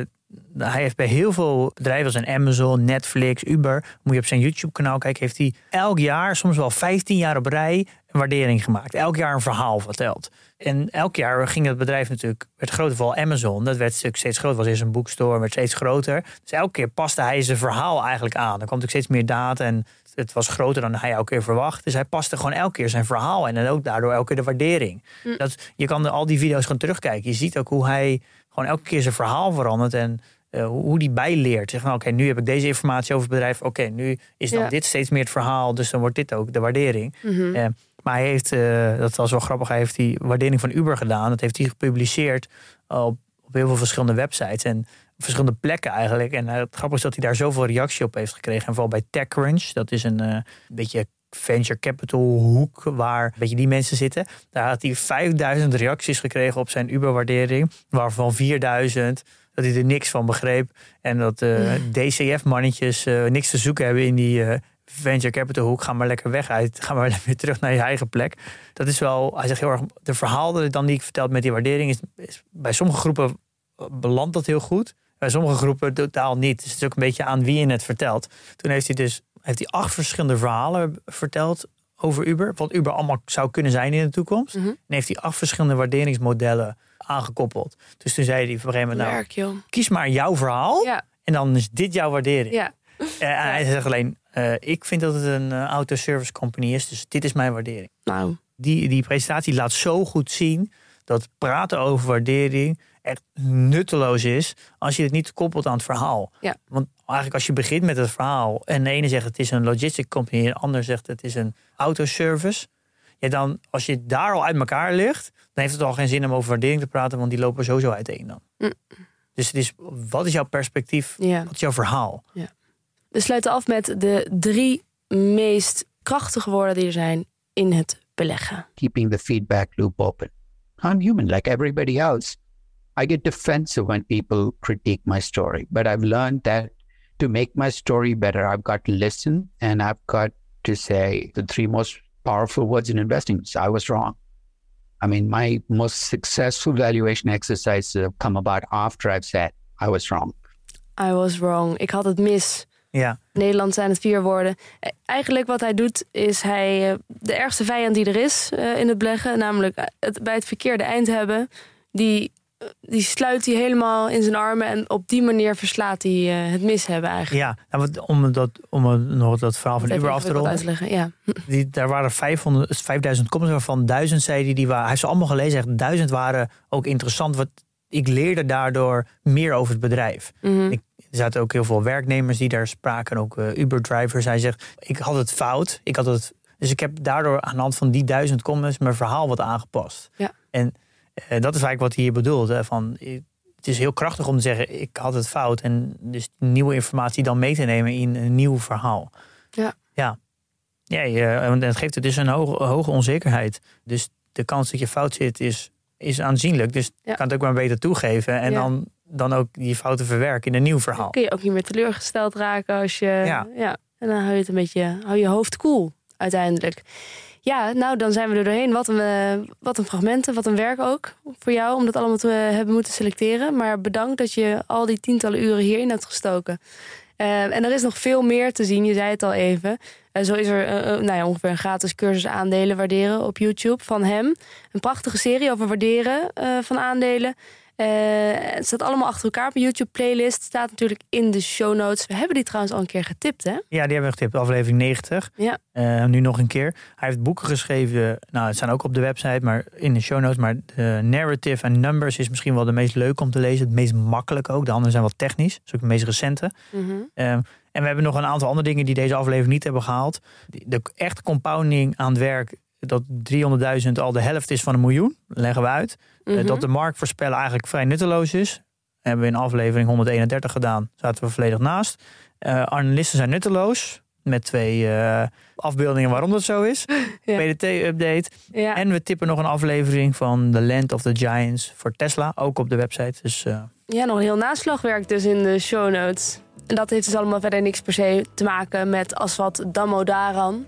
hij heeft bij heel veel bedrijven zoals Amazon, Netflix, Uber, moet je op zijn YouTube-kanaal kijken, heeft hij elk jaar, soms wel 15 jaar op rij, een waardering gemaakt. Elk jaar een verhaal verteld. En elk jaar ging het bedrijf natuurlijk, werd groter, vooral Amazon, dat werd steeds groter, was eerst een boekstore, werd steeds groter. Dus elke keer paste hij zijn verhaal eigenlijk aan. Er kwam natuurlijk steeds meer data en het was groter dan hij elke keer verwacht. Dus hij paste gewoon elke keer zijn verhaal en dan ook daardoor elke keer de waardering. Dat, je kan al die video's gewoon terugkijken. Je ziet ook hoe hij gewoon elke keer zijn verhaal verandert en uh, hoe die bijleert. Zeg van oké, nu heb ik deze informatie over het bedrijf. Oké, nu is dan Ja. dit steeds meer het verhaal, dus dan wordt dit ook de waardering. Mhm. Eh, maar hij heeft, eh, dat was wel grappig, hij heeft die waardering van Uber gedaan. Dat heeft hij gepubliceerd op, op heel veel verschillende websites en verschillende plekken eigenlijk. En eh, het grappige is dat hij daar zoveel reactie op heeft gekregen. En vooral bij TechCrunch, dat is een eh, beetje venture capital hoek waar een beetje die mensen zitten. Daar had hij 5000 reacties gekregen op zijn Uber-waardering, waarvan 4000 dat hij er niks van begreep. En dat eh, DCF-mannetjes eh, niks te zoeken hebben in die eh, venture capital hoek. Ga maar lekker weg uit. Ga maar weer terug naar je eigen plek. Dat is wel, hij zegt heel erg, de verhalen dan die ik verteld met die waardering is, is bij sommige groepen belandt dat heel goed. Bij sommige groepen totaal niet. Dus het is ook een beetje aan wie je het vertelt. Toen heeft hij dus heeft hij acht verschillende verhalen verteld over Uber. Wat Uber allemaal zou kunnen zijn in de toekomst. Mhm. En heeft hij acht verschillende waarderingsmodellen aangekoppeld. Dus toen zei hij op een gegeven moment, nou, joh. kies maar jouw verhaal. Ja, En dan is dit jouw waardering. ja. Eh, en hij zegt alleen, eh, ik vind dat het een eh, autoservice company is. Dus dit is mijn waardering. Nou, Die, die presentatie laat zo goed zien dat praten over waardering echt nutteloos is als je het niet koppelt aan het verhaal. Ja. Want eigenlijk als je begint met het verhaal en de ene zegt het is een logistic company en de ander zegt het is een autoservice. Ja, dan als je daar al uit elkaar ligt, dan heeft het al geen zin om over waardering te praten, want die lopen sowieso uiteen dan. Mm. Dus het is, wat is jouw perspectief? ja. Wat is jouw verhaal? We sluiten af met de drie meest krachtige woorden die er zijn in het beleggen. keeping the feedback loop open. I'm human like everybody else. I get defensive when people critique my story, but I've learned that to make my story better, I've got to listen and I've got to say the three most powerful words in investing I was wrong. I mean, my most successful valuation exercises have come about after I've said I was wrong. I was wrong. Ik had het mis. Ja, Nederland zijn het vier woorden. Eh, Eigenlijk wat hij doet is hij eh, de ergste vijand die er is eh, in het beleggen, namelijk eh, het bij het verkeerde eind hebben, die, die sluit hij helemaal in zijn armen en op die manier verslaat hij het mis hebben eigenlijk. ja. Nou, wat- om, dat, om nog dat verhaal van Uber af te ronden. leggen. Ja. Die, daar waren 500, 5000 comments, waarvan 1000 zei die, die waren. Hij heeft ze allemaal gelezen. Echt, 1000 waren ook interessant. Wat, ik leerde daardoor meer over het bedrijf. Mhm. Ik, er zaten ook heel veel werknemers die daar spraken. Ook eh, Uber-drivers. Hij zegt, ik had het fout. Ik had het, dus ik heb daardoor aan de hand van die duizend comments mijn verhaal wat aangepast. Ja. En eh, dat is eigenlijk wat hij hier bedoelt. Hè, van, eh, het is heel krachtig om te zeggen, ik had het fout. En dus nieuwe informatie dan mee te nemen in een nieuw verhaal. Ja. Ja, ja je, want het geeft het dus een hoge, hoge onzekerheid. Dus de kans dat je fout zit is, is aanzienlijk. Dus Ja. je kan het ook maar beter toegeven. En Ja. dan, dan ook die fouten verwerken in een nieuw verhaal. kun je ook niet meer teleurgesteld raken als je. Ja. En dan hou je het een beetje, hou je hoofd koel uiteindelijk. Ja, nou dan zijn we er doorheen. Wat een, eh, wat een fragmenten, wat een werk ook voor jou om dat allemaal te eh, hebben moeten selecteren. Maar bedankt dat je al die tientallen uren hierin hebt gestoken. Eh, en er is nog veel meer te zien, je zei het al even. En zo is er nou ja, ongeveer een gratis cursus aandelen waarderen op YouTube van hem. Een prachtige serie over waarderen van aandelen. Eh, het staat allemaal achter elkaar op een YouTube-playlist. Staat natuurlijk in de show notes. We hebben die trouwens al een keer getipt, hè? Ja, die hebben we getipt, aflevering 90. Ja. Eh, nu nog een keer. Hij heeft boeken geschreven, nou het staan ook op de website, maar in de show notes. Maar de Narrative and Numbers is misschien wel de meest leuk om te lezen. Het meest makkelijk ook. De andere zijn wat technisch. Dat is ook de meest recente. Mhm. Ehm, en we hebben nog een aantal andere dingen die deze aflevering niet hebben gehaald. De echt compounding aan het werk, dat 300.000 al de helft is van een miljoen, leggen we uit. Eh, Mhm. dat de markt voorspellen eigenlijk vrij nutteloos is. Hebben we in aflevering 131 gedaan, zaten we volledig naast. Eh, analisten zijn nutteloos, met twee eh, afbeeldingen waarom dat zo is. Ja. PDT-update. Ja. En we tippen nog een aflevering van The Land of the Giants voor Tesla, ook op de website. Dus ja, nog een heel naslagwerk dus in de show notes. En dat heeft dus allemaal verder niks per se te maken met Aswat Damodaran.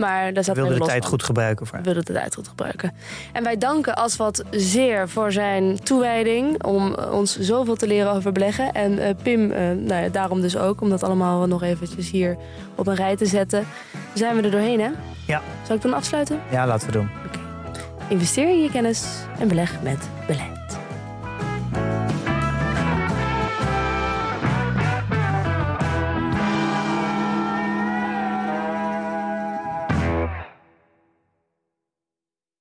Maar daar zat men de tijd van. goed gebruiken voor wilden de tijd goed gebruiken. En wij danken Aswat zeer voor zijn toewijding om ons zoveel te leren over beleggen. En eh, Pim, eh, nou ja, daarom dus ook, om dat allemaal nog eventjes hier op een rij te zetten. Zijn we er doorheen, hè? Ja. Zal ik dan afsluiten? Ja, laten we doen. Investeer in je kennis en beleg met beleg.